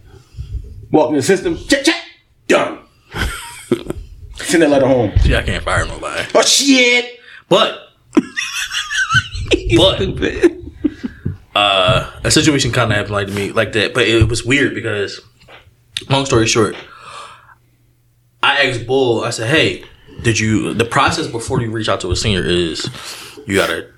Walk in the system, check, check, done. Send that letter home. See, I can't fire nobody. Oh shit! But but uh, a situation kind of happened like to me like that, but it was weird because, long story short, I asked Bull. I said, "Hey, did you the process before you reach out to a senior is you gotta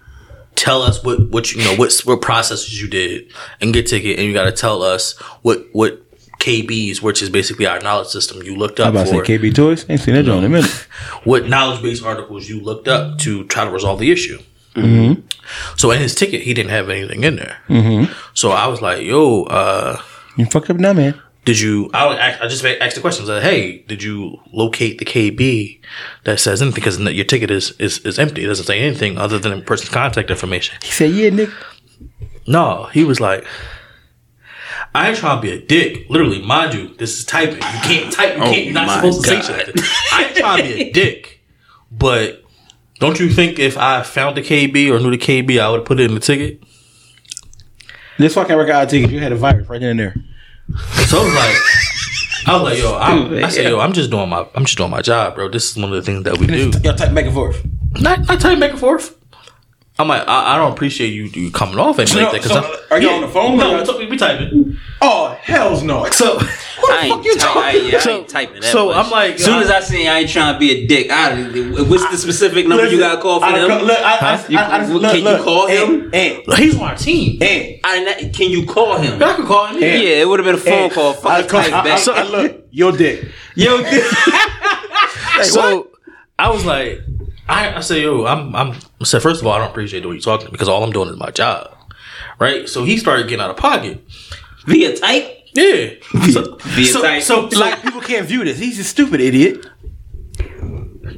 tell us what what you know what what processes you did and get ticket, and you gotta tell us what what." KBs, which is basically our knowledge system, you looked up I'm about to for say KB Toys. Ain't seen that joint in a mm-hmm. minute. what knowledge based articles you looked up to try to resolve the issue. Mm-hmm. So in his ticket, he didn't have anything in there. Mm-hmm. So I was like, "Yo, uh, You fucked up now, man. Did you?" I, I just asked the questions like, "Hey, did you locate the KB that says anything? Because your ticket is, is is empty. It doesn't say anything other than the person's contact information." He said, "Yeah, Nick." No, he was like, I ain't trying to be a dick. Literally, mind you, this is typing. You can't type. You can't. Oh you're not my supposed to God. say something. I ain't trying to be a dick. But don't you think if I found the KB or knew the KB, I would have put it in the ticket? This fucking record out ticket, you had a virus right in there. So I was like, I was like, yo, I'm, I said, yo, I'm just doing my, I'm just doing my job, bro. This is one of the things that we do. Y'all type back and forth. Not, not type back and forth. I'm like, I, I don't appreciate you, you coming off at me like that. 'cause so, I'm- are you on the phone or No, y'all- we, we typing. Oh, hell's no. So, I ain't, ty- I, yeah, I ain't typing that. so much. I'm like, as soon as I see I ain't trying to be a dick, I, what's the specific number you got to call for I, him? Look, I, I, You- I, I, can look, you look, call eh, him? And, he's on our team. and, I, not- can you call him? I could call him. Yeah, Yeah. it would have been a phone and, call. Fuck I, a type I, back. I, I, look, your dick. Yo, dick. so I was like, I, I said, yo, I'm, I'm. I said, first of all, I don't appreciate the way you're talking because all I'm doing is my job, right? So he started getting out of pocket. via type. Yeah. So, Via so, type. so, so Like, people can't view this. He's a stupid idiot.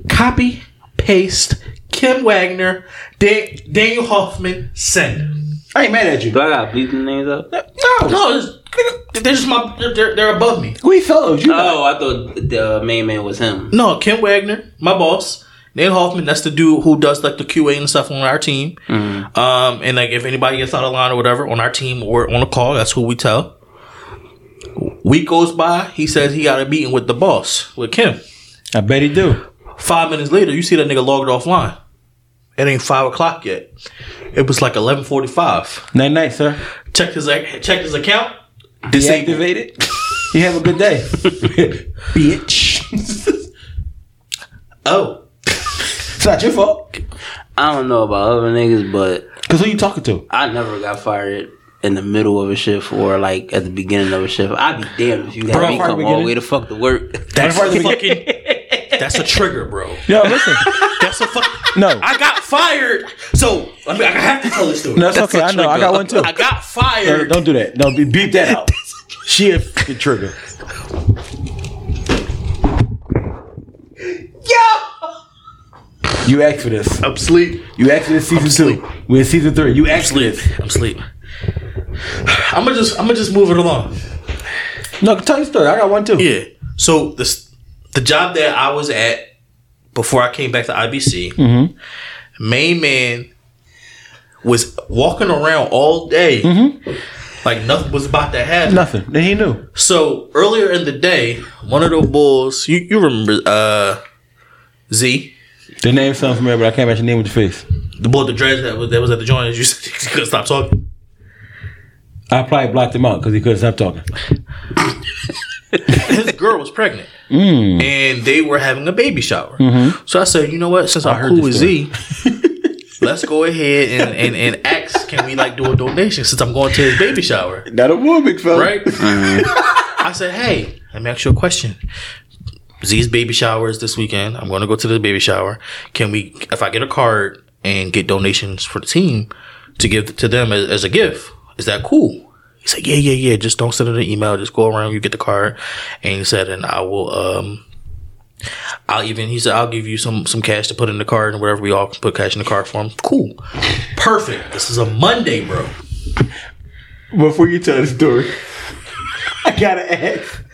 copy, paste, Kim Wagner, Dan, Daniel Hoffman, send. I ain't mad at you. Do I got to bleep the names up? No. No, it's, they're just my. They're, they're, they're above me. We fellows, you know. Oh, I thought the uh, main man was him. No, Kim Wagner, my boss. Daniel Hoffman, that's the dude who does like the QA and stuff on our team. Um, and like if anybody gets out of line or whatever on our team or on a call, that's who we tell. Week goes by, he says he got a meeting with the boss, with Kim. I bet he do. Five minutes later, you see that nigga logged offline. It ain't five o'clock yet. It was like eleven forty five. Night night, sir. Checked his checked his account. Deactivated. you have a good day. Bitch. Oh, it's not your fault. I don't know about other niggas, but Because who you talking to? I never got fired in the middle of a shift or like at the beginning of a shift. I'd be damned if you Bro, had me fire come all the way to fuck to work. that's Right from the fucking. That's a trigger, bro. Yo, listen. That's a fuck. No. I got fired. So I mean, I have to tell this story. No, it's okay. I know. I got one too. I got No, fired. don't do that. No, be- beep that out. She a fucking trigger. You asked for this. I'm sleep. You asked for this season two. We're in season three. You asked for this. I'm sleep. I'm gonna just I'm gonna just move it along. No, tell your story. I got one too. Yeah. So this the job that I was at before I came back to IBC, Mm-hmm. main man was walking around all day like nothing was about to happen. Nothing. Then he knew. So earlier in the day, one of the bulls, you, you remember uh Z, The name sounds familiar, but I can't match the name with your face. the boy, the dreads that was that was at the joint. You couldn't stop talking. I probably blocked him out because he couldn't stop talking. His girl was pregnant, Mm. and they were having a baby shower. Mm-hmm. So I said, you know what? Since I'm heard cool with Z, let's go ahead and, and and ask, can we like do a donation since I'm going to his baby shower, Not a woman, fella. right? I said, hey, let me ask you a question. Z's baby shower is this weekend. I'm going to go to the baby shower. Can we, if I get a card and get donations for the team to give to them as, as a gift, is that cool? He said, yeah, yeah, yeah. Just don't send it an email. Just go around. You get the card. And he said, and I will, um, I'll even, he said, I'll give you some, some cash to put in the card and whatever we all can put cash in the card for him. Cool. Perfect. This is a Monday, bro. Before you tell the story, I gotta ask.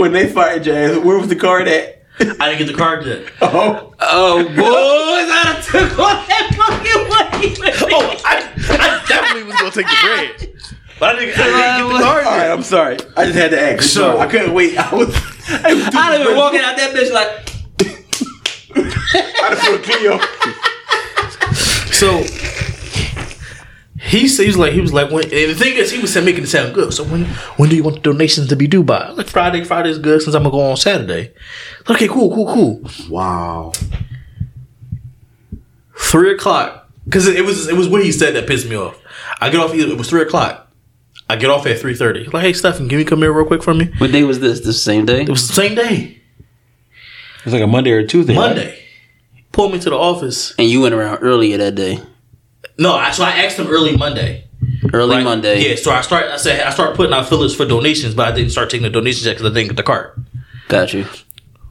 When they fired your ass, where was the card at? I didn't get the card yet. Oh, Oh, boys, I took all that fucking money. Oh, I, I definitely was gonna take the bread, but I didn't, I didn't get the card all right. yet. I'm sorry. I just had to ask. So- So I couldn't wait. I was. I was I done been walking out that bitch like, I just put Cleo. So he said he was like he was like when and the thing is he was making it sound good. So when when do you want the donations to be due by? I was like Friday. Friday's good since I'm gonna go on Saturday. Okay, cool, cool, cool. Wow. Three o'clock because it was it was what he said that pissed me off. I get off. It was three o'clock. I get off at three thirty. Like, hey, Stephen, can you come here real quick for me? what day was this? The same day? It was the same day, It was like a Monday or a Tuesday. right? Monday. Pulled me to the office. And you went around earlier that day. No, I, so I asked him early Monday. Early Right? Monday. Yeah, so I start. I said I start putting out fillers for donations, but I didn't start taking the donations yet because I didn't get the cart. Got you.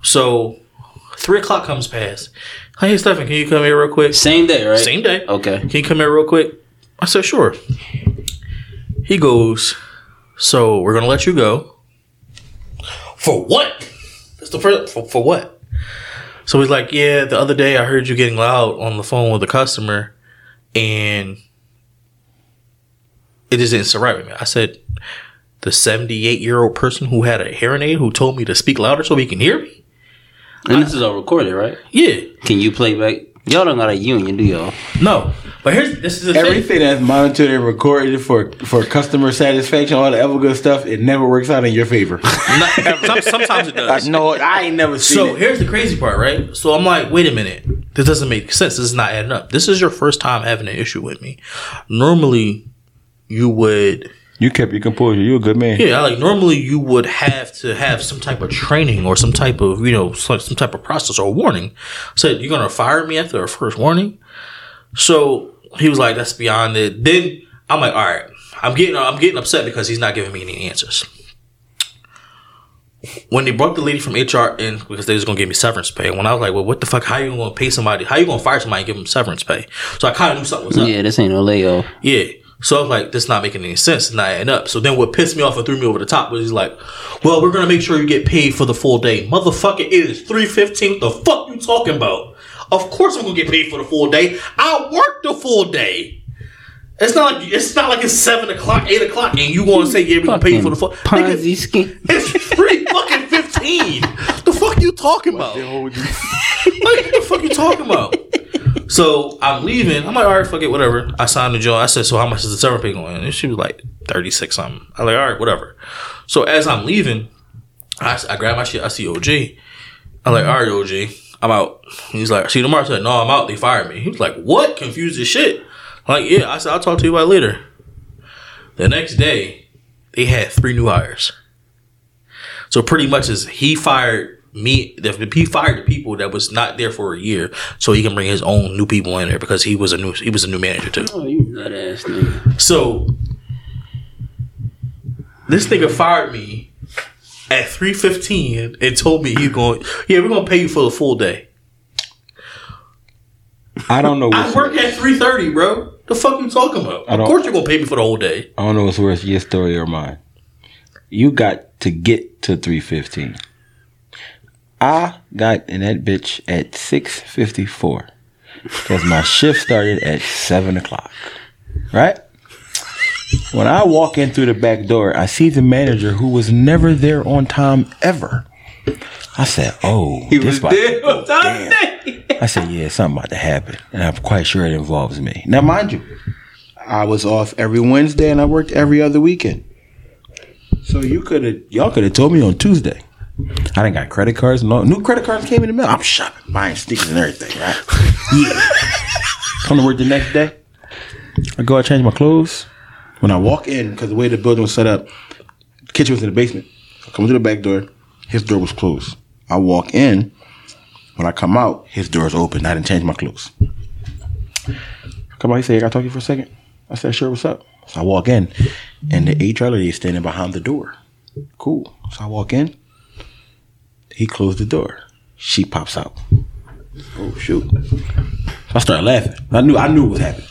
So three o'clock comes past. Hey, Stephen, can you come here real quick? Same day, right? Same day. Okay. Can you come here real quick? I said sure. He goes, "So we're gonna let you go for what? That's the first for, for what?" So he's like, "Yeah, the other day I heard you getting loud on the phone with a customer, and it just didn't sit right with me." I said, "The seventy-eight year old person who had a hearing aid who told me to speak louder so he can hear me." And this is all recorded, right? Yeah, Can you play back? Y'all don't got a union, do y'all? no, but here's this is the thing. Everything that's monitored and recorded for for customer satisfaction, all the other good stuff, it never works out in your favor. Not- sometimes it does. I know. I ain't never seen So it. here's the crazy part, right? So I'm like, wait a minute, this doesn't make sense. This is not adding up. This is your first time having an issue with me. Normally, you would, You kept your composure. You're a good man. yeah, like normally you would have to have some type of training or some type of, you know, some, some type of process or warning. Said you're gonna fire me after a first warning. So he was like, that's beyond it. Then I'm like, all right, I'm getting, I'm getting upset because he's not giving me any answers. When they brought the lady from HR in because they was gonna give me severance pay, when I was like, "Well, what the fuck? How you gonna pay somebody? How you gonna fire somebody and give them severance pay?" So I kind of knew something was up. Yeah, this ain't no layoff. Yeah. So I was like, this not making any sense. It's not adding up. So then what pissed me off and threw me over the top was he's like, well, we're going to make sure you get paid for the full day. Motherfucker, it is 315. The fuck you talking about? Of course I'm to get paid for the full day. I worked the full day. It's not like it's not like it's seven o'clock, eight o'clock, and you want to say yeah, we're gonna pay you for the full. Ponzi Nigga, scheme. it's three fucking fifteen. The fuck you talking about? like, what the fuck you talking about? So I'm leaving. I'm like, all right, fuck it, whatever. I signed the job. I said, so how much is the severance pay going? And she was like, 36 something. I'm like, all right, whatever. So as I'm leaving, I, I grab my shit. I see OG. I'm like, all right, OG, I'm out. He's like, see you tomorrow. I said, no, I'm out. They fired me. He was like, what? Confused as shit. I'm like, yeah. I said, I'll talk to you about it later. The next day, they had three new hires. So pretty much is he fired me. the- He fired the people that was not there for a year, so he can bring his own new people in there because he was a new he was a new manager too. Oh, you nut ass nigga. So this nigga fired me at three fifteen and told me he's going. Yeah, we're gonna pay you for the full day. I don't know. I work at three thirty, bro. The fuck you talking about? Of course you're gonna pay me for the whole day. I don't know what's worse, your story or mine. You got to get to three fifteen. I got in that bitch at six fifty four because my shift started at seven o'clock. Right. When I walk in through the back door, I see the manager who was never there on time ever. I said, "Oh, this about to go down." I said, "Yeah, something about to happen," and I'm quite sure it involves me. Now, mind you, I was off every Wednesday and I worked every other weekend. So you could have, y'all could have told me on Tuesday. I didn't got credit cards. No, new credit cards came in the mail. I'm shopping, buying sneakers and everything. Right? yeah. Come to work the next day. I go. I change my clothes. When I walk in, because the way the building was set up, the kitchen was in the basement. I come to the back door. His door was closed. I walk in. When I come out, his door's open. I didn't change my clothes. Come on, he said, I gotta talk to you for a second. I said, sure, what's up? So I walk in, and the HR lady is standing behind the door. Cool. So I walk in. He closed the door. She pops out. Oh shoot. So I started laughing. I knew I knew what was happening.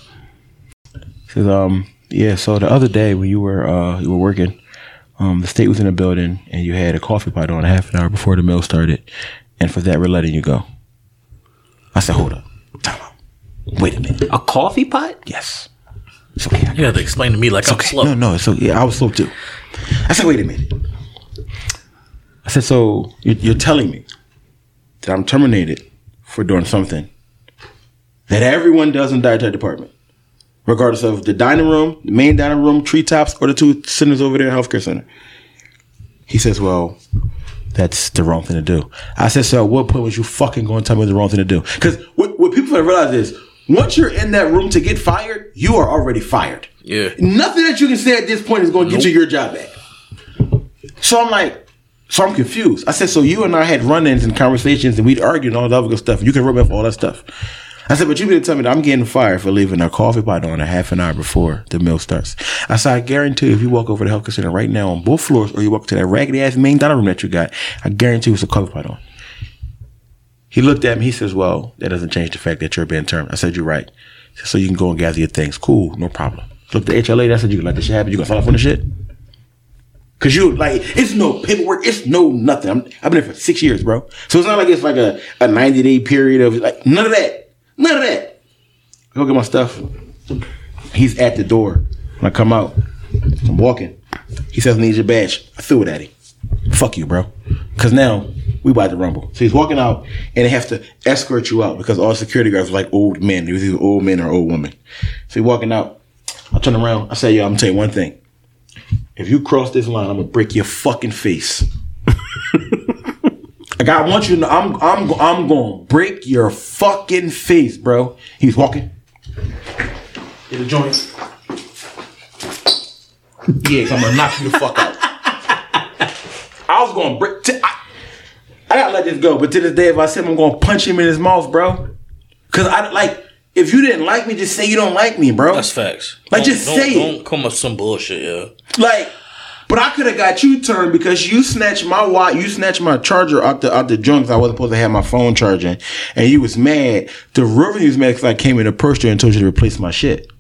Says, um, yeah, so the other day when you were uh you were working, um, the state was in a building and you had a coffee pot on a half an hour before the meal started, and for that we're letting you go. I said, hold up. Time out. Wait a minute. A coffee pot? Yes. It's okay. I You have to explain to me like I'm okay. slow. No, no, it's okay. Yeah, I was slow too. I said, wait a minute. I said, so you're, you're telling me that I'm terminated for doing something that everyone does in the dietary department, regardless of the dining room, the main dining room, treetops, or the two centers over there, healthcare center. He says, well, that's the wrong thing to do. I said, so at what point was you fucking going to tell me the wrong thing to do? Because what, what people have realized is once you're in that room to get fired, you are already fired. Yeah. Nothing that you can say at this point is going to get you your job back. So I'm like, so I'm confused. I said, so you and I had run-ins and conversations, and we'd argue and all the other good stuff. You can rub me off all that stuff. I said, but you been tell me that I'm getting fired for leaving a coffee pot on a half an hour before the meal starts. I said, I guarantee if you walk over to the health center right now on both floors, or you walk to that raggedy ass main dining room that you got, I guarantee it's a coffee pot on. He looked at me. He says, "Well, that doesn't change the fact that you're being termed." I said, "You're right." Said, so you can go and gather your things. Cool, no problem. If the HLA, that's what you can let the shit happen. You gonna sign up on the shit? Cause you like, it's no paperwork, it's no nothing. I'm, I've been there for six years, bro. So it's not like it's like a, a 90 day period of like none of that. None of that. Go get my stuff. He's at the door. When I come out, I'm walking. He says, I need your badge. I threw it at him. Fuck you, bro. Cause now we about to rumble. So he's walking out and they have to escort you out because all security guards were like old men. It was either old men or old women. So he's walking out. I turn around. I say, yo, I'm gonna tell you one thing. If you cross this line, I'm gonna break your fucking face. Like I want you to know, I'm I'm I'm gonna break your fucking face, bro. He's walking. Get a joint. Yeah, i I'm gonna knock you the fuck out. I was gonna break. T- I, I gotta let this go, but to this day, if I said I'm gonna punch him in his mouth, bro, because I like. If you didn't like me, just say you don't like me, bro. That's facts. Like, Don't- just don't, say it. Don't come up with some bullshit, yeah. Like, but I could have got you turned because you snatched my watch, you snatched my charger out the out the junk. I wasn't supposed to have my phone charging, and you was mad. The revenue was mad because I came in the purse and told you to replace my shit.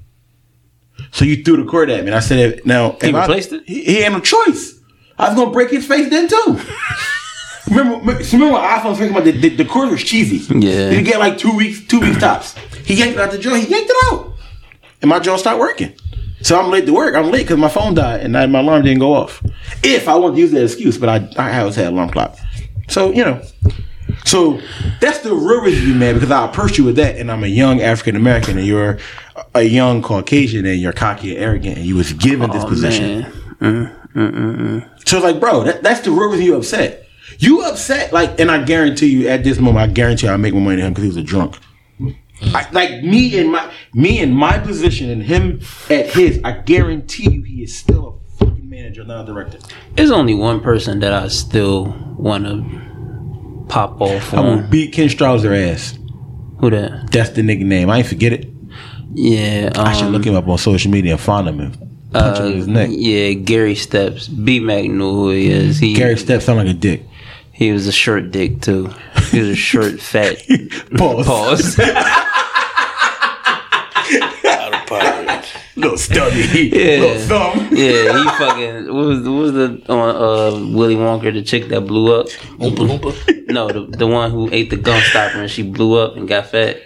So you threw the cord at me, and I said, "Now He if I- replaced it? He, he had no choice. I was gonna break his face then too." remember, remember remember when iPhone was talking about the, the, the cord was cheesy. Yeah. you get like two weeks, two weeks tops. He yanked it out the joint. He yanked it out, and my joint stopped working. So I'm late to work. I'm late because my phone died and I, my alarm didn't go off. If I want to use that excuse, but I I always had alarm clock. So you know, so that's the real reason you mad because I approached you with that, and I'm a young African American, and you're a young Caucasian, and you're cocky and arrogant, and you was given this oh, position. Man. Uh, uh, uh, so it's like, bro, that, that's the real reason you upset. You upset, like, and I guarantee you, at this moment, I guarantee you, I make more money than him because he was a drunk. I, like me in my me in my position and him at his, I guarantee you, he is still a fucking manager, not a director. There's only one person that I still want to pop off I will on. beat Ken Strauser ass. Who that? That's the nigga name. I ain't forget it. Yeah. Um, I should look him up on social media and find him and punch him in his neck. Yeah, Gary Steps. B Mac knew who he is. He Gary Steps sound like a dick. He was a short dick too. He was a short fat Pause. pause. Out of pocket. Little stubby. Yeah. Little thumb. yeah, he fucking what was what was the on uh, Willy Wonka the chick that blew up? Oompa Loompa. No, the the one who ate the gum stopper and she blew up and got fat.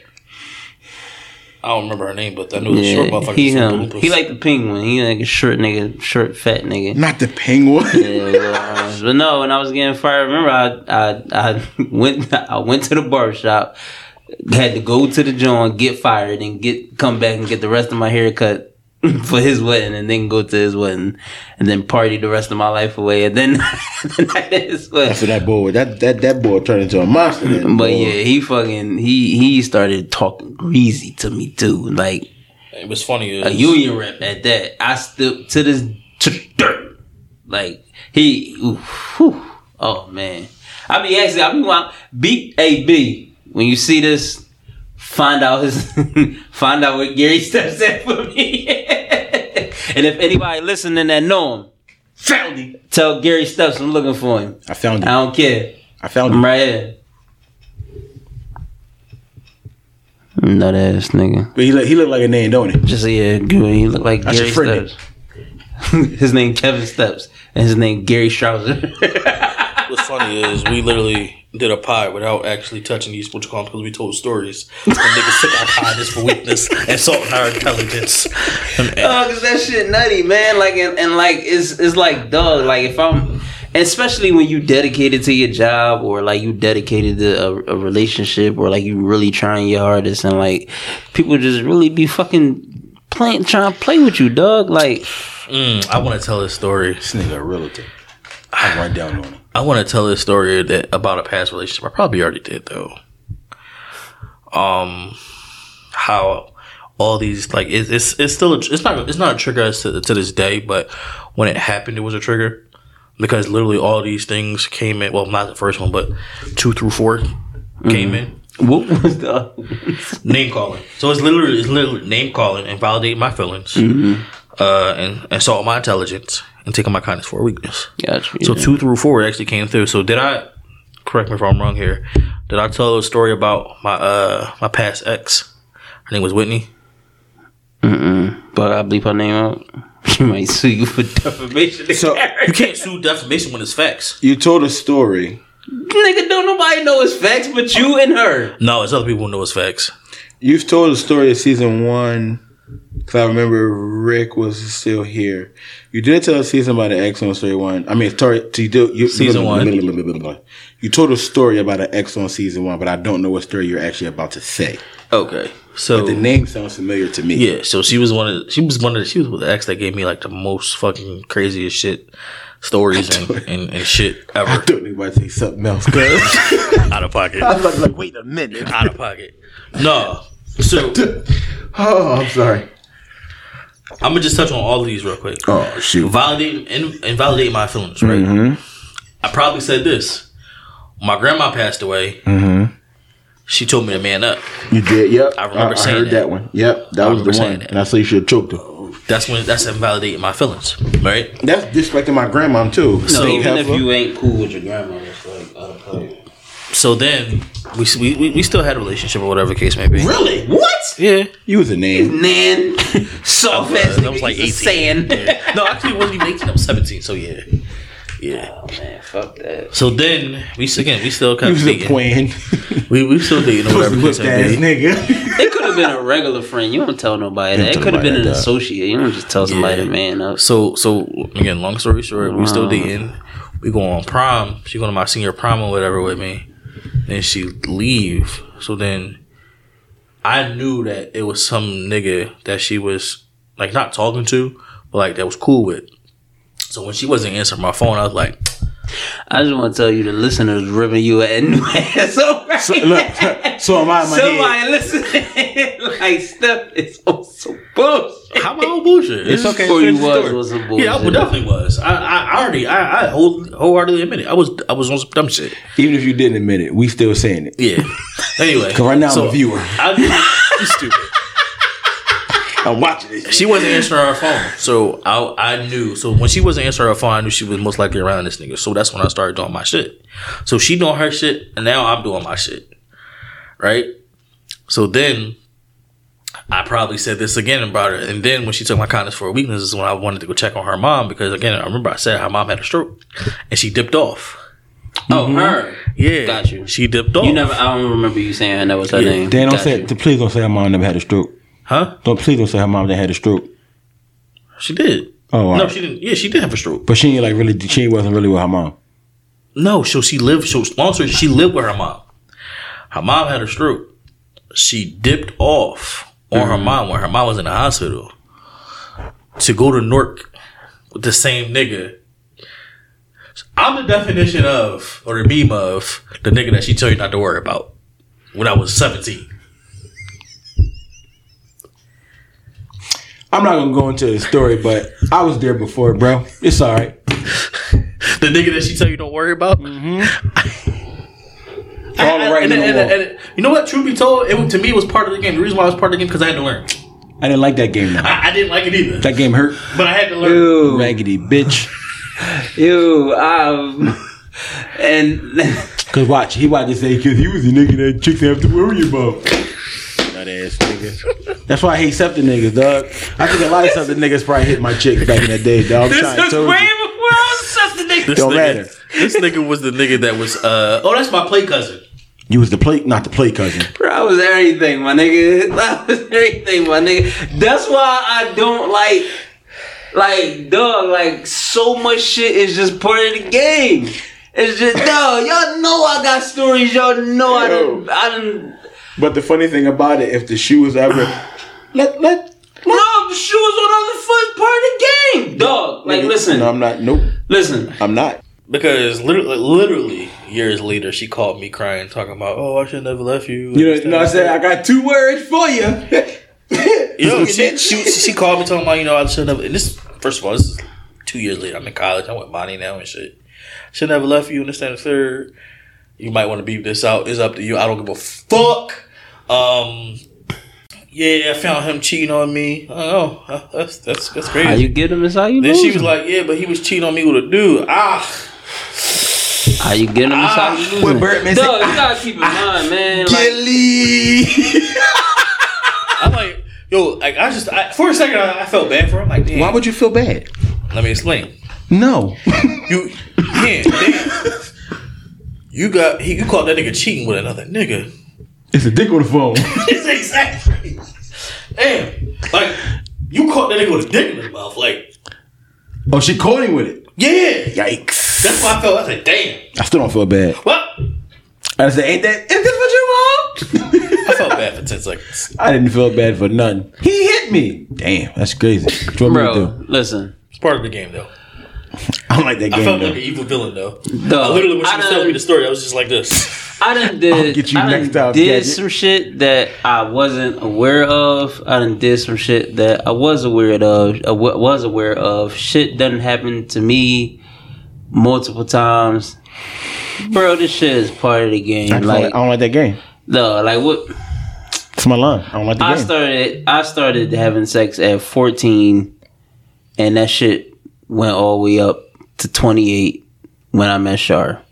I don't remember her name, but I know the Yeah, short motherfucker. he was him. He like the penguin. He like a short nigga, short fat nigga. Not the penguin. Yeah, well, but no, when I was getting fired, remember I I I went I went to the barbershop, had to go to the joint, get fired, and get come back and get the rest of my hair cut for his wedding, and then go to his wedding, and then party the rest of my life away, and then the night of his wedding. That's what that boy. That that that boy turned into a monster. then, But boy. yeah, he fucking he he started talking greasy to me too, like It was funny. a union rep at that. I still to this to dirt. Like he, ooh, whew. oh man. I be actually, I be want B A B when you see this, find out his, find out what Gary Steps said for me. and if anybody listening that know him, found him. tell Gary Steps I'm looking for him. I found him. I don't care. I found I'm him. right here. Nut ass nigga. But he look, he looked like a name, don't he? Just a yeah, good. He look like That's Gary. Steps. his name Kevin Steps, and his name Gary Strouser. What's funny is we literally did a pod without actually touching these what you call them because we told stories. And niggas took our kindness for weakness, insulting our intelligence. And- and- oh, cause that shit nutty, man. Like and, and like it's it's like dog. Like if I'm, especially when you dedicated to your job or like you dedicated to a, a relationship or like you really trying your hardest and like people just really be fucking playing trying to play with you, dog. Like Mm, I want to tell this story. This nigga a realtor. I run down on him. I want to tell this story that about a past relationship. I probably already did though. Um, how all these like it's it's, it's still a, it's not it's not a trigger as to, to this day, but when it happened, it was a trigger because literally all these things came in. Well, not the first one, but two through four came in. what was the? name calling. So it's literally it's literally name calling and validating my feelings, uh, and assault my intelligence and taking my kindness for a weakness. Gotcha. So two through four actually came through. So did I? Correct me if I'm wrong here. Did I tell a story about my uh my past ex? Her name was Whitney. But I bleep her name out. She might sue you for defamation. So- You can't sue defamation when it's facts. You told a story. nigga, don't nobody know it's facts but you and her. No, it's other people who know it's facts. You've told a story of season one. Cause I remember Rick was still here. You did tell a season about an ex on story one. I mean, story. You do, you, Season one. You told a story about an ex on season one, but I don't know what story you're actually about to say. Okay, so The name sounds familiar to me. yeah, so she was one of the, she was one of the, she was with the ex that gave me like the most fucking craziest shit stories and, and, and shit I ever thought you were about say something else. Cause out of pocket. I was like, wait a minute. out of pocket. No. So Oh, I'm sorry. I'm gonna just touch on all of these real quick. Oh shoot. Validate and, and validate my feelings, right? Mm-hmm. I probably said this. My grandma passed away. Mm-hmm. She told me to man up. You did. Yep. I remember I saying heard that. that. one. Yep. That I was the one. that. And I say you should have choked her. That's when that's invalidating my feelings, right? That's disrespecting my grandma too. No, So even if heifer. you ain't cool with your grandma, it's like out of place. So then we we we, we still had a relationship or whatever the case may be. really what? Yeah. You was a name. Nan, soft ass I was like nigga, 18. saying. Yeah. No, actually, it wasn't even 18. I was 17. So yeah, yeah. Oh man, fuck that. So then we again we still kind of was a dating. twin. We we still dating or whatever the case may be. nigga. It could have been a regular friend. You don't tell nobody that. It could have been an that. associate. You don't just tell somebody Yeah. to man up. So so again, long story short, we still dating. We go on prom. She go to my senior prom or whatever with me. Then she leave. So then I knew that it was some nigga that she was like not talking to, but like that was cool with. So when she wasn't answering my phone, I was like, I just want to tell you, the listeners ripping you a new ass over. So, look, so am I in my head. Somebody listening like Steph is on some bullshit. "How about all bullshit?" It's okay. Or you finish the was story. was some bullshit. Yeah, I definitely was. I, I I already, I, I whole, wholeheartedly admit it. I was, I was on some dumb shit. Even if you didn't admit it, we still saying it. Yeah. Anyway, Because right now I'm a viewer. I, you stupid. I'm watching this. She wasn't answering her phone, so I I knew. So when she wasn't answering her phone, I knew she was most likely around this nigga. So that's when I started doing my shit. So she doing her shit, and now I'm doing my shit. Right. So then. I probably said this again about her, and then when she took my kindness for a weakness is when I wanted to go check on her mom because again I remember I said her mom had a stroke, and she dipped off. Oh, mm-hmm. her. Yeah, Got you. She dipped off. You never. I don't remember you saying that was her Yeah. name. Dan, don't Got say. you. Please don't say her mom never had a stroke. Huh? Don't please don't say her mom that had a stroke. She did. Oh, no, right. she didn't. Yeah, she did have a stroke. But she ain't like really. She wasn't really with her mom. No, so she lived. So long story, she lived with her mom. Her mom had a stroke. She dipped off on her mm. mom when her mom was in the hospital to go to Newark with the same nigga. I'm the definition of, or the meme of, the nigga that she tell you not to worry about when I was 17. I'm not gonna go into the story, but I was there before, bro. It's all right. The nigga that she tell you don't worry about. All the right and, in the and- and- you know what? Truth be told, it, to me it was part of the game. The reason why it was part of the game because I had to learn. I didn't like that game. Though. I, I didn't like it either, That game hurt. but I had to learn. Ew, Raggedy bitch. ew, um, and Cause watch, he watched to say, cause he was the nigga that chicks have to worry about. That ass nigga. That's why I hate septic niggas, dog. I think a lot of septic niggas probably hit my chick back in the day, dog. I'm this trying to was tell way you. before I was such a nigga. This Don't nigga, matter. This nigga was the nigga that was. uh Oh, that's my play cousin. You was the plate, not the play cousin. Bro, I was everything, my nigga. That was everything, my nigga. That's why I don't like, like, dog, like, so much shit is just part of the game. It's just, dog, y'all know I got stories. Y'all know I done, I done. But the funny thing about it, if the shoe was ever let let No, the shoe was on the foot part of the game. Dog, like, listen, No, I'm not. Nope, listen. I'm not. Because literally, literally years later, she called me crying, talking about, "Oh, I should never left you." You know, you know what I said? I got two words for you. Yo, she, she she called me talking about, you know, I should never. And this, first of all, this is two years later. I'm in college. I'm with Bonnie now and shit. Should never left you. Understand the third. You might want to beep this out. It's up to you. I don't give a fuck. Um. Yeah, I found him cheating on me. Oh, that's that's that's crazy. How you get him is how you then lose she was him. like, "Yeah, but he was cheating on me with a dude." Ah, How you get him is how you lose him. Birdman Dog, you gotta keep in mind, man. Like, Gilly. I'm like, Yo, like I just I, for a second I, I felt bad for him. Like, damn. Why would you feel bad? Let me explain. No. You, yeah, damn. You got he, you caught that nigga cheating with another nigga. it's a dick on the phone. It's exactly. Damn, like you caught that nigga with a dick in his mouth. Like, oh, she caught him with it. yeah, Yikes. that's why I felt. I said, damn. I still don't feel bad. What? I said, ain't that, is this what you want? I felt bad for ten seconds. I didn't feel bad for none. He hit me. Damn, that's crazy. What you me Bro, listen. It's part of the game, though. I don't like that game. I felt though. like an evil villain, though. Dog, I literally, when she was done- telling me the story, I was just like this. I done did. get you I done next time, did Gadget. some shit that I wasn't aware of. I done did some shit that I was aware of. Uh, I was aware of. Shit doesn't happen to me multiple times. Bro, this shit is part of the game. I, don't like, like, I don't like that game. no, like what? It's my line. I don't like the I game. started. I started having sex at fourteen, and that shit went all the way up to twenty eight when I met Shar.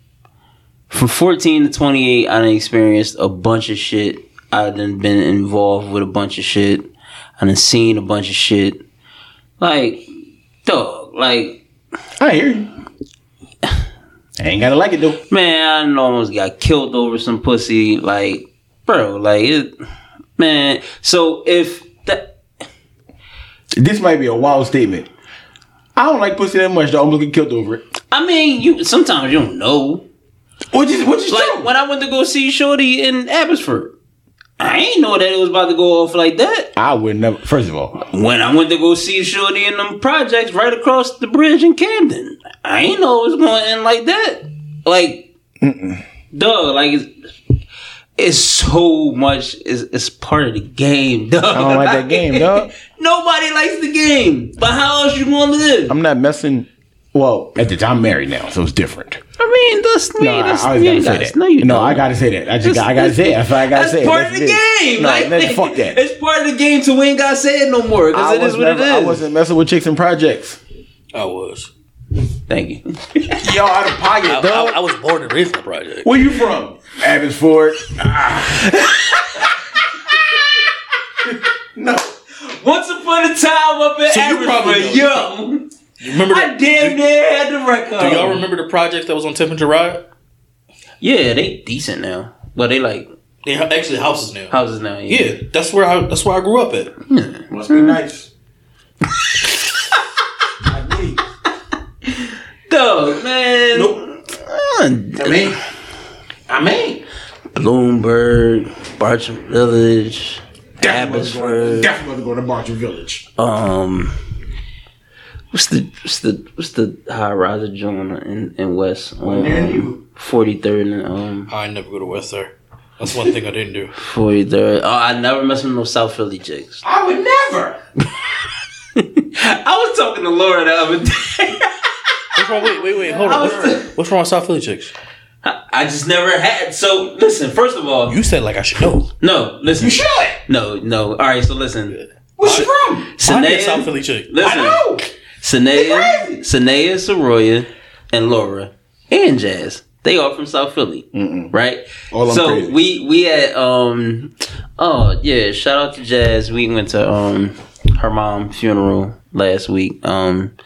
From fourteen to twenty eight, I done experienced a bunch of shit. I done been involved with a bunch of shit. I done seen a bunch of shit. Like, dog, like I hear you. I ain't gotta like it though. man, I almost got killed over some pussy. Like, bro, like it, man. So if that. This might be a wild statement. I don't like pussy that much. Though I'm looking killed over it. I mean, you sometimes you don't know. What you what you Like when I went to go see Shorty in Abbotsford, I ain't know that it was about to go off like that. I would never. First of all, When I went to go see Shorty in them projects right across the bridge in Camden, I ain't know it was going to end like that. Like, dog, like it's, it's so much. It's, it's part of the game, dog. I don't like that game, dog. Nobody likes the game, but how else you gonna live? I'm not messing. Well, at the time I'm married now, so it's different. I mean, that's me. No, I, that's I always you gotta say guys. that. No, you no, don't. I gotta say that. I just That's- I gotta say it. That's why I gotta That's say it. part of the it. game. No, like, man, fuck that. It's part of the game to we ain't gotta say it no more because I it is was what never, it I is. wasn't messing with chicks and projects. I was. Thank you. Yo, out of pocket, I, dog. I, I was born and raised in the project. Where you from? Abbotsford. no. Once upon a time up in So you probably Abbotsford, know. yo, You remember? I The, damn near had the record. do y'all remember the project that was on Temperature Ride? Yeah, they decent now, but they like They ha- actually houses now. houses now. Yeah, that's where I that's where I grew up at. Must be nice. dog, man. Nope. Uh, I mean, I mean, Blumberg, Bartram Village, Abbotsford. definitely want to go to Bartram Village. Um, what's the what's the what's the high riser joint in in West on near you. Forty third and um I never go to West there. That's one thing I didn't do. forty third. Oh, I never mess with no South Philly chicks. I would never. I was talking to Laura the other day. What's wrong? Wait, wait, wait. Hold on. What's, what's wrong with South Philly chicks? I just never had. So listen, first of all, You said like I should know. no, listen. You should. No, no. All right, so listen. Where's she from? I need a South Philly chick. listen. I know. Sanea, crazy. Sanea, Soroya, and Laura and Jazz. They are from South Philly, right? All them so crazy. we we had um oh yeah, shout out to Jazz. We went to um her mom funeral last week. Um,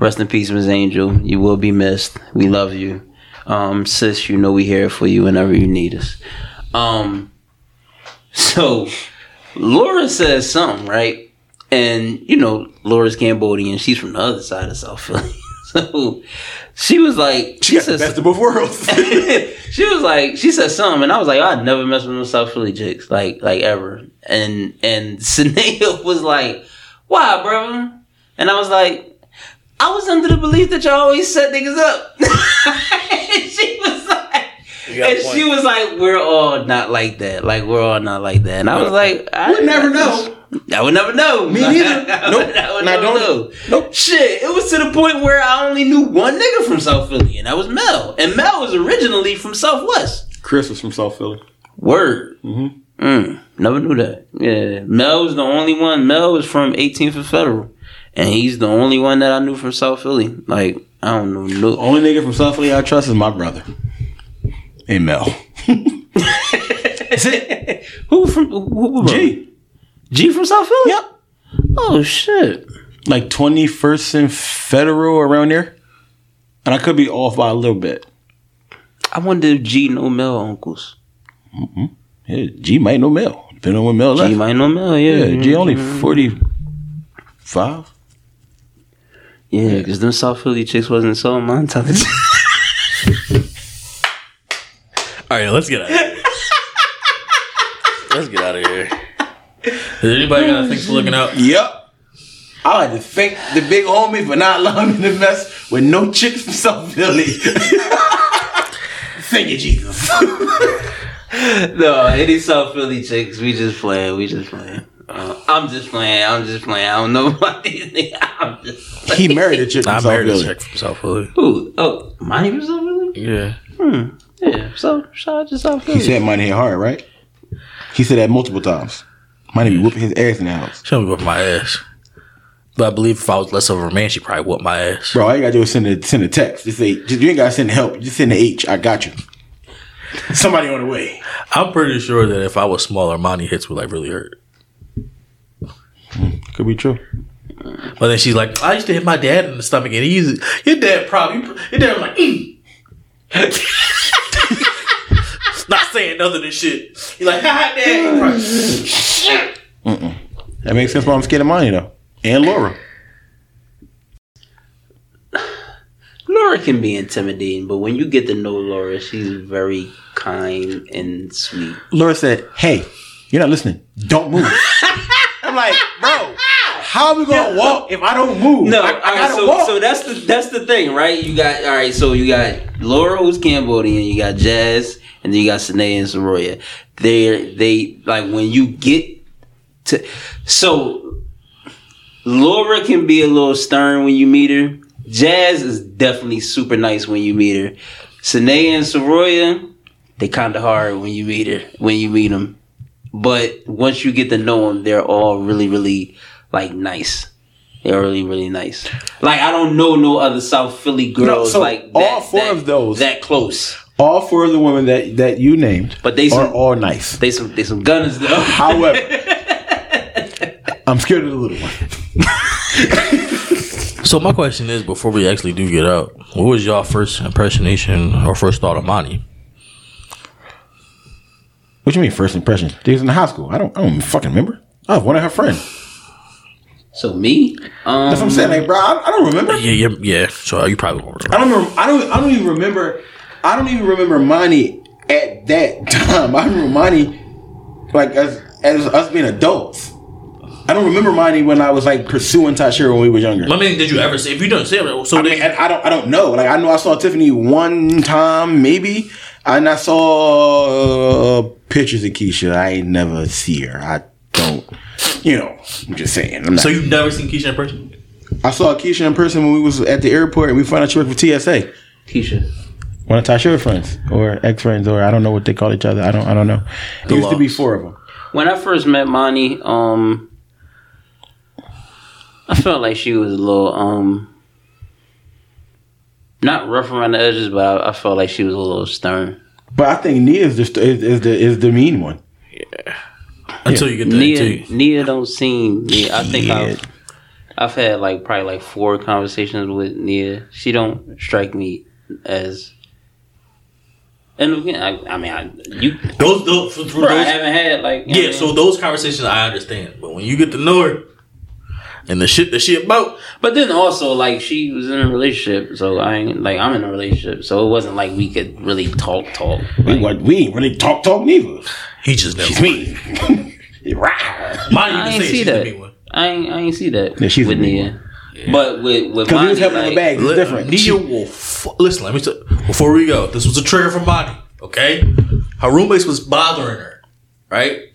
rest in peace, Miss Angel. You will be missed. We love you, um, sis. You know we here for you whenever you need us. Um, so Laura says something right, and you know Laura's Cambodian. She's from the other side of South Philly, so she was like, She the says- best of both worlds. she was like, she said something, and I was like, I'd never mess with no South Philly chicks, like, like ever. And and Sanea was like, Why, brother? And I was like, I was under the belief that y'all always set niggas up. and she was like, You got a and she was like, We're all not like that. Like we're all not like that. And I was like, I We'll never know. I would never know. Me neither. Nope. I would never don't- know. Nope. Shit, it was to the point where I only knew one nigga from South Philly, and that was Mel. And Mel was originally from Southwest. Chris was from South Philly. Word. Mm-hmm. Mm, never knew that. Yeah, Mel was the only one. Mel was from 18th and Federal, and he's the only one that I knew from South Philly. Like I don't know. No, Only nigga from South Philly I trust is my brother. Hey Mel. who from who, who, G. G from South Philly. Yep. Oh shit. Like 21st and Federal around there. And I could be off by a little bit. I wonder if G know Mel uncles. Mm-hmm. Yeah, G might know Mel. Depending on when Mel left. G might know Mel. Yeah. yeah, G only 45. Yeah, because them South Philly chicks wasn't so my. All right, let's get out of here. let's get out of here. Is anybody got things for looking out? Yep. I like to thank the big homie for not allowing me to mess with no chicks from South Philly. thank you, Jesus. no, any South Philly chicks, we just playing. We just playing. Uh, I'm just playing. I'm just playing. I don't know about these niggas. I'm just playing. he married a chick from I South married a Philly. chick from South Philly. Who? Oh, Monty from South Philly? Yeah. Hmm. Yeah. So shout out to South Philly. He said Monty hit hard, right? He said that multiple times. Monty be whooping his ass in the house. She don't whip my ass. But I believe if I was less of a man, she probably whooped my ass. Bro, all you gotta do is send a send a text. Just say just, you ain't gotta send help. Just send the H. I got you. Somebody on the way. I'm pretty sure that if I was smaller, Monty hits would like really hurt. Could be true. But then she's like, I used to hit my dad in the stomach, and he's your dad probably your dad was like, mm. not saying nothing than shit. He's like, ha, dad. He probably- That makes sense why I'm scared of Monty though. And Laura. Laura can be intimidating, but when you get to know Laura, she's very kind and sweet. Laura said, Hey, you're not listening. Don't move. I'm like, bro, how are we gonna walk if I don't move? No, I, I right, gotta so, walk. so that's the that's the thing, right? You got all right. So you got Laura, who's Cambodian. You got Jazz, and then you got Sine and Soroya. They they like when you get to so Laura can be a little stern when you meet her. Jazz is definitely super nice when you meet her. Sine and Soroya, they kind of hard when you meet her when you meet them. But once you get to know them, they're all really really like nice. They're really, really nice. Like I don't know no other South Philly girls so like all that, four that- of those- that close. all four of the women that, that you named But they are all nice. they some they some gunners though. However, I'm scared of the little one. So my question is, before we actually do get out, what was y'all first impressionation or first thought of Monty? What you mean first impression? They was in the high school. I don't I don't fucking remember. I was one of her friends. so me, um, That's what I'm saying. Like, bro, I, I don't remember. Yeah, yeah, yeah. So you probably won't remember. I don't remember. I don't. I don't even remember. I don't even remember Monty at that time. I remember Monty like as as us being adults. I don't remember Monty when I was like pursuing Tashira when we was younger. I mean, did you ever see? if you don't say it? So I mean, I, I don't. I don't know. Like I know I saw Tiffany one time, maybe, and I saw uh, pictures of Keisha. I ain't never see her. I don't. You know, I'm just saying. I'm not, so you've never seen Keisha in person? I saw Keisha in person when we was at the airport, and we found out she worked for TSA. Keisha. One of Tasha's friends or ex friends, or I don't know what they call each other. I don't. I don't know. There used to be four of them. When I first met Monty, um, I felt like she was a little um, not rough around the edges, but I, I felt like she was a little stern. But I think Nia is the is, is the is the mean one. Yeah. Until you get that Nia, too. Nia don't seem. Nia, I think Yeah. I've I've had like probably like four conversations with Nia. She don't strike me as. And again, I, I mean, I, you. Those, those, for, for Bro, I haven't had like. yeah. what I So those conversations I understand, but when you get to know her and the shit that she about, But then also like she was in a relationship, so I ain't like I'm in a relationship, so it wasn't like we could really talk talk. We, Like, what we ain't really talk talk neither. he just never. She's mean. Rah. Monty, you I ain't see she's that. the mean one. I ain't I ain't see that Yeah, she's with a mean Nia. But with with Because he was Monty, helping like, the bag. It's Li- different. Nia will f- listen. Let me say before we go. This was a trigger for Monty. Okay, her roommates was bothering her. Right,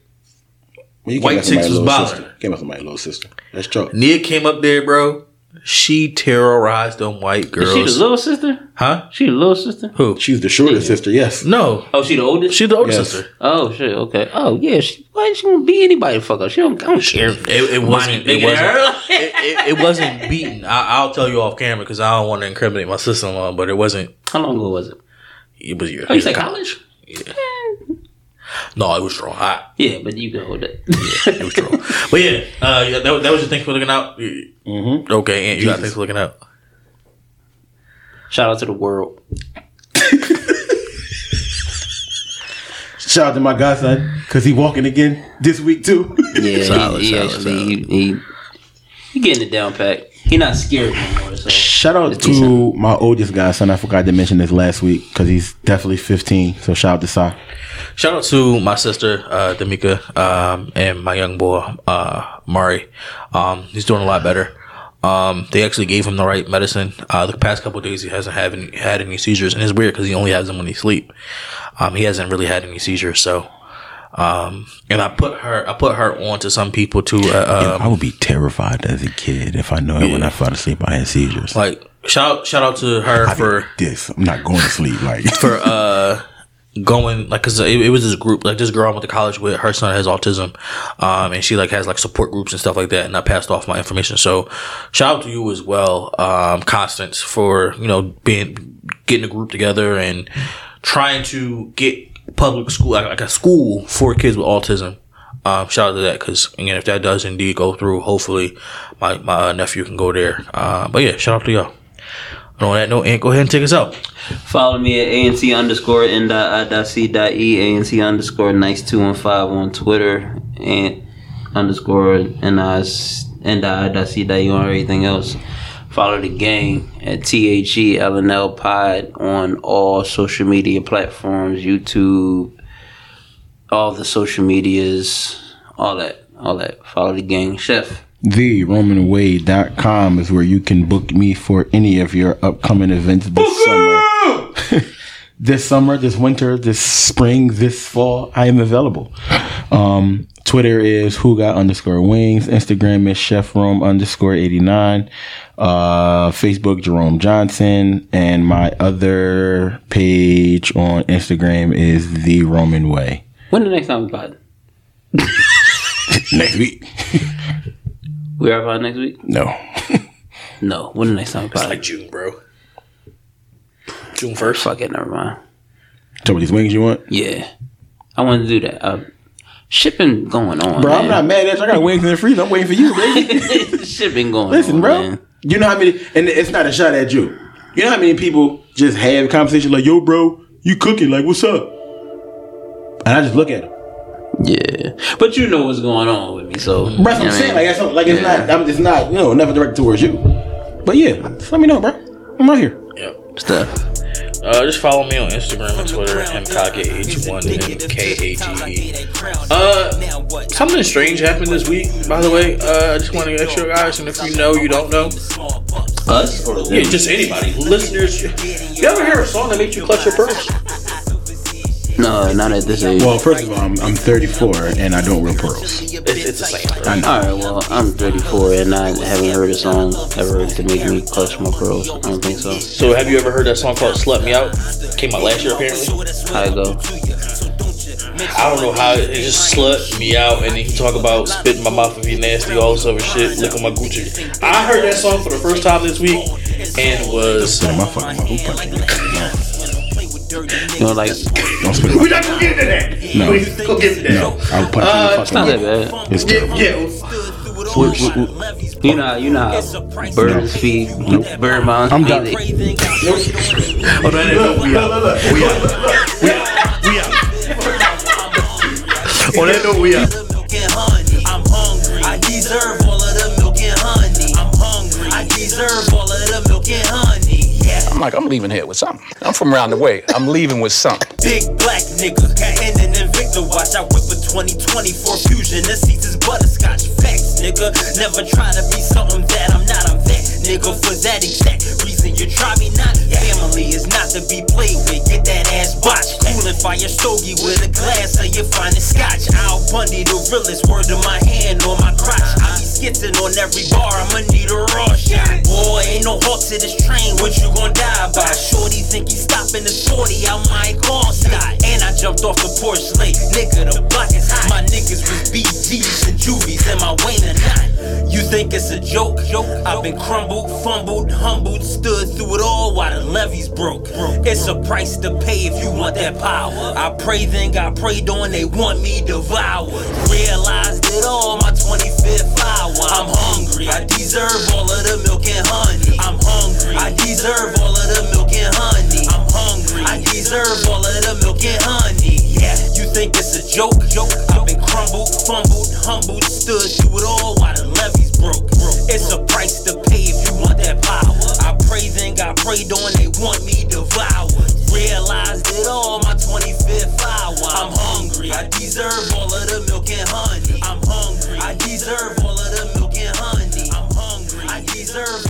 Well, you White came after my chicks was little bothering. sister. Came after my little sister. That's true. Nia came up there, bro. She terrorized them white Is girls. she the little sister? huh? She the little sister? Who? She's the shorter sister. Yes. No, Oh, she the oldest? she the older Yes. sister. Oh shit, okay. Oh yeah, she why is she gonna be anybody to fuck her? She don't I don't care. It, it wasn't. It wasn't. her. it, it, it wasn't beaten. I, I'll tell you off camera because I don't want to incriminate my sister-in-law. But it wasn't. How long ago was it? It was your. Oh, you said college? No, it was draw. I, Yeah, but you can hold it. yeah, it was draw. but yeah, uh, yeah, that, that was your thanks for looking out. Mm-hmm. Okay, and you got thanks for looking out. Shout out to the world. Shout out to my godson because he walking again this week too. Yeah, Solid, he, he solid, actually he, he he getting it down pat. He not scared anymore. So Shout out it's to decent. my oldest godson. I forgot to mention this last week because he's definitely 15. So shout out to Sai. Shout out to my sister, uh, Damika, um, and my young boy, uh, Mari. Um, he's doing a lot better. Um, they actually gave him the right medicine. Uh, the past couple of days he hasn't had any, had any seizures, and it's weird because he only has them when he sleep. Um, he hasn't really had any seizures, so. Um, and I put her, I put her on to some people too. Uh, I would be terrified as a kid if I know it when I fell asleep I had seizures. like shout, shout out to her I'd for this. I'm not going to sleep. Like for uh going like because it, it was this group like this girl I went to college with her son has autism um and she like has like support groups and stuff like that and I passed off my information so shout out to you as well um Constance for you know being getting a group together and trying to get public school like, like a school for kids with autism um, shout out to that because again, if that does indeed go through, hopefully my my nephew can go there. Uh, but yeah, shout out to y'all. And on that note, Ant, go ahead and take us out. Follow me at ANC underscore N dot I dot C dot E ANC underscore nice two one five on Twitter and underscore N I dot I dot C dot E on everything else. Follow the gang at T H E L N L Pod on all social media platforms, YouTube, all the social medias, all that, all that. Follow the gang, chef. The TheRomanWay.com is where you can book me for any of your upcoming events this summer. this summer, this winter, this spring, this fall, I am available. Um, Twitter is who got underscore wings. Instagram is chef Rome underscore 89. Uh, Facebook, Jerome Johnson. And my other page on Instagram is The Roman Way. When the next time we pod? Next week. We are pod next week? No. No. When the next time we pod? It's like June, bro. June first. Fuck it, never mind. Tell me these wings you want? Yeah, I want to do that. Uh, shipping going on, Bro, I'm not mad at you. I got wings in the freezer. I'm waiting for you, baby. shipping going. On. Listen, on, bro. man. You know how many, and it's not a shot at you. You know how many people just have conversation like, "Yo, bro, you cooking? Like, what's up?" And I just look at them. Yeah, but you know what's going on with me, so That's what I'm saying. Like, that's like it's not. I'm just not. You know, never directed towards you. But yeah, just let me know, bro. I'm out here. Yep. stuff. Uh, just follow me on Instagram and Twitter, mkage1 mkage. Uh, something strange happened this week. By the way, uh, I just want to ask you guys, and if you know, you don't know, Us or yeah, just anybody, listeners. You ever hear a song that makes you clutch your purse? No, not at this age. Well, first of all, I'm, I'm 34 and I don't wear pearls. It's, it's the same. Bro. I know. All right, well, I'm 34 and I haven't heard a song ever to make me clutch my pearls. I don't think so. So, have you ever heard that song called "Slut Me Out"? Came out last year, apparently. How it go? I don't know how it just slut me out, and then he talk about spit in my mouth if you nasty, all this other shit. Look at my Gucci. I heard that song for the first time this week, and was Spit my fucking mouth. Who punching me? You know, like Don't spit in my we not gonna get into that. No. we go get into that. No, I'll punch Uh, you in it's not that bad. It's terrible. Yeah, You know, you know how birds feed, bird moms I'm feed. done. They, Oh, no, no, no, we out. We out. We out. We out. On that note, we out. milk and honey. I'm hungry. I deserve all of the milk and honey. I'm hungry. I deserve all of the milk and honey. Like, I'm leaving here with something. I'm from around the way. I'm leaving with something. Big black nigga, in an Invicta watch. I whip a 2020 Ford Fusion. The seats is butterscotch. Facts, nigga. Never try to be something that I'm not. I'm that nigga for that exact reason. You try me not. Family is not to be played with. Get that ass botched. Coolin' fire stogie with a glass of your finest scotch. Al Bundy, the realest word in my hand or my crotch. I be on every bar. I'ma need a shot. Boy, ain't no halt to this train. What you gon' die by? Shorty think he stopping the shorty, I might call Scott. And I jumped off the porch late. Nigga, the block is hot. My niggas was BGs and juvies and my Wayne and not. You think it's a joke? Joke. I've been crumbled, fumbled, humbled, stood through it all while the levees broke. It's a price to pay if you want that power. I pray then got prayed on, they want me devoured. Realized it all my 25th hour. I'm hungry. I deserve all of the milk and honey. I'm hungry. I deserve all of the milk and honey. I'm hungry. I deserve all of the milk and honey. Yeah, you think it's a joke? Joke. I've been crumbled, fumbled, humbled, stood through it all while the levees broke. It's a price to pay if you want that power. I pray then got prayed on, Realized it all. my 25th hour. I'm hungry. I deserve all of the milk and honey. I'm hungry. I deserve all of the milk and honey. I'm hungry. I deserve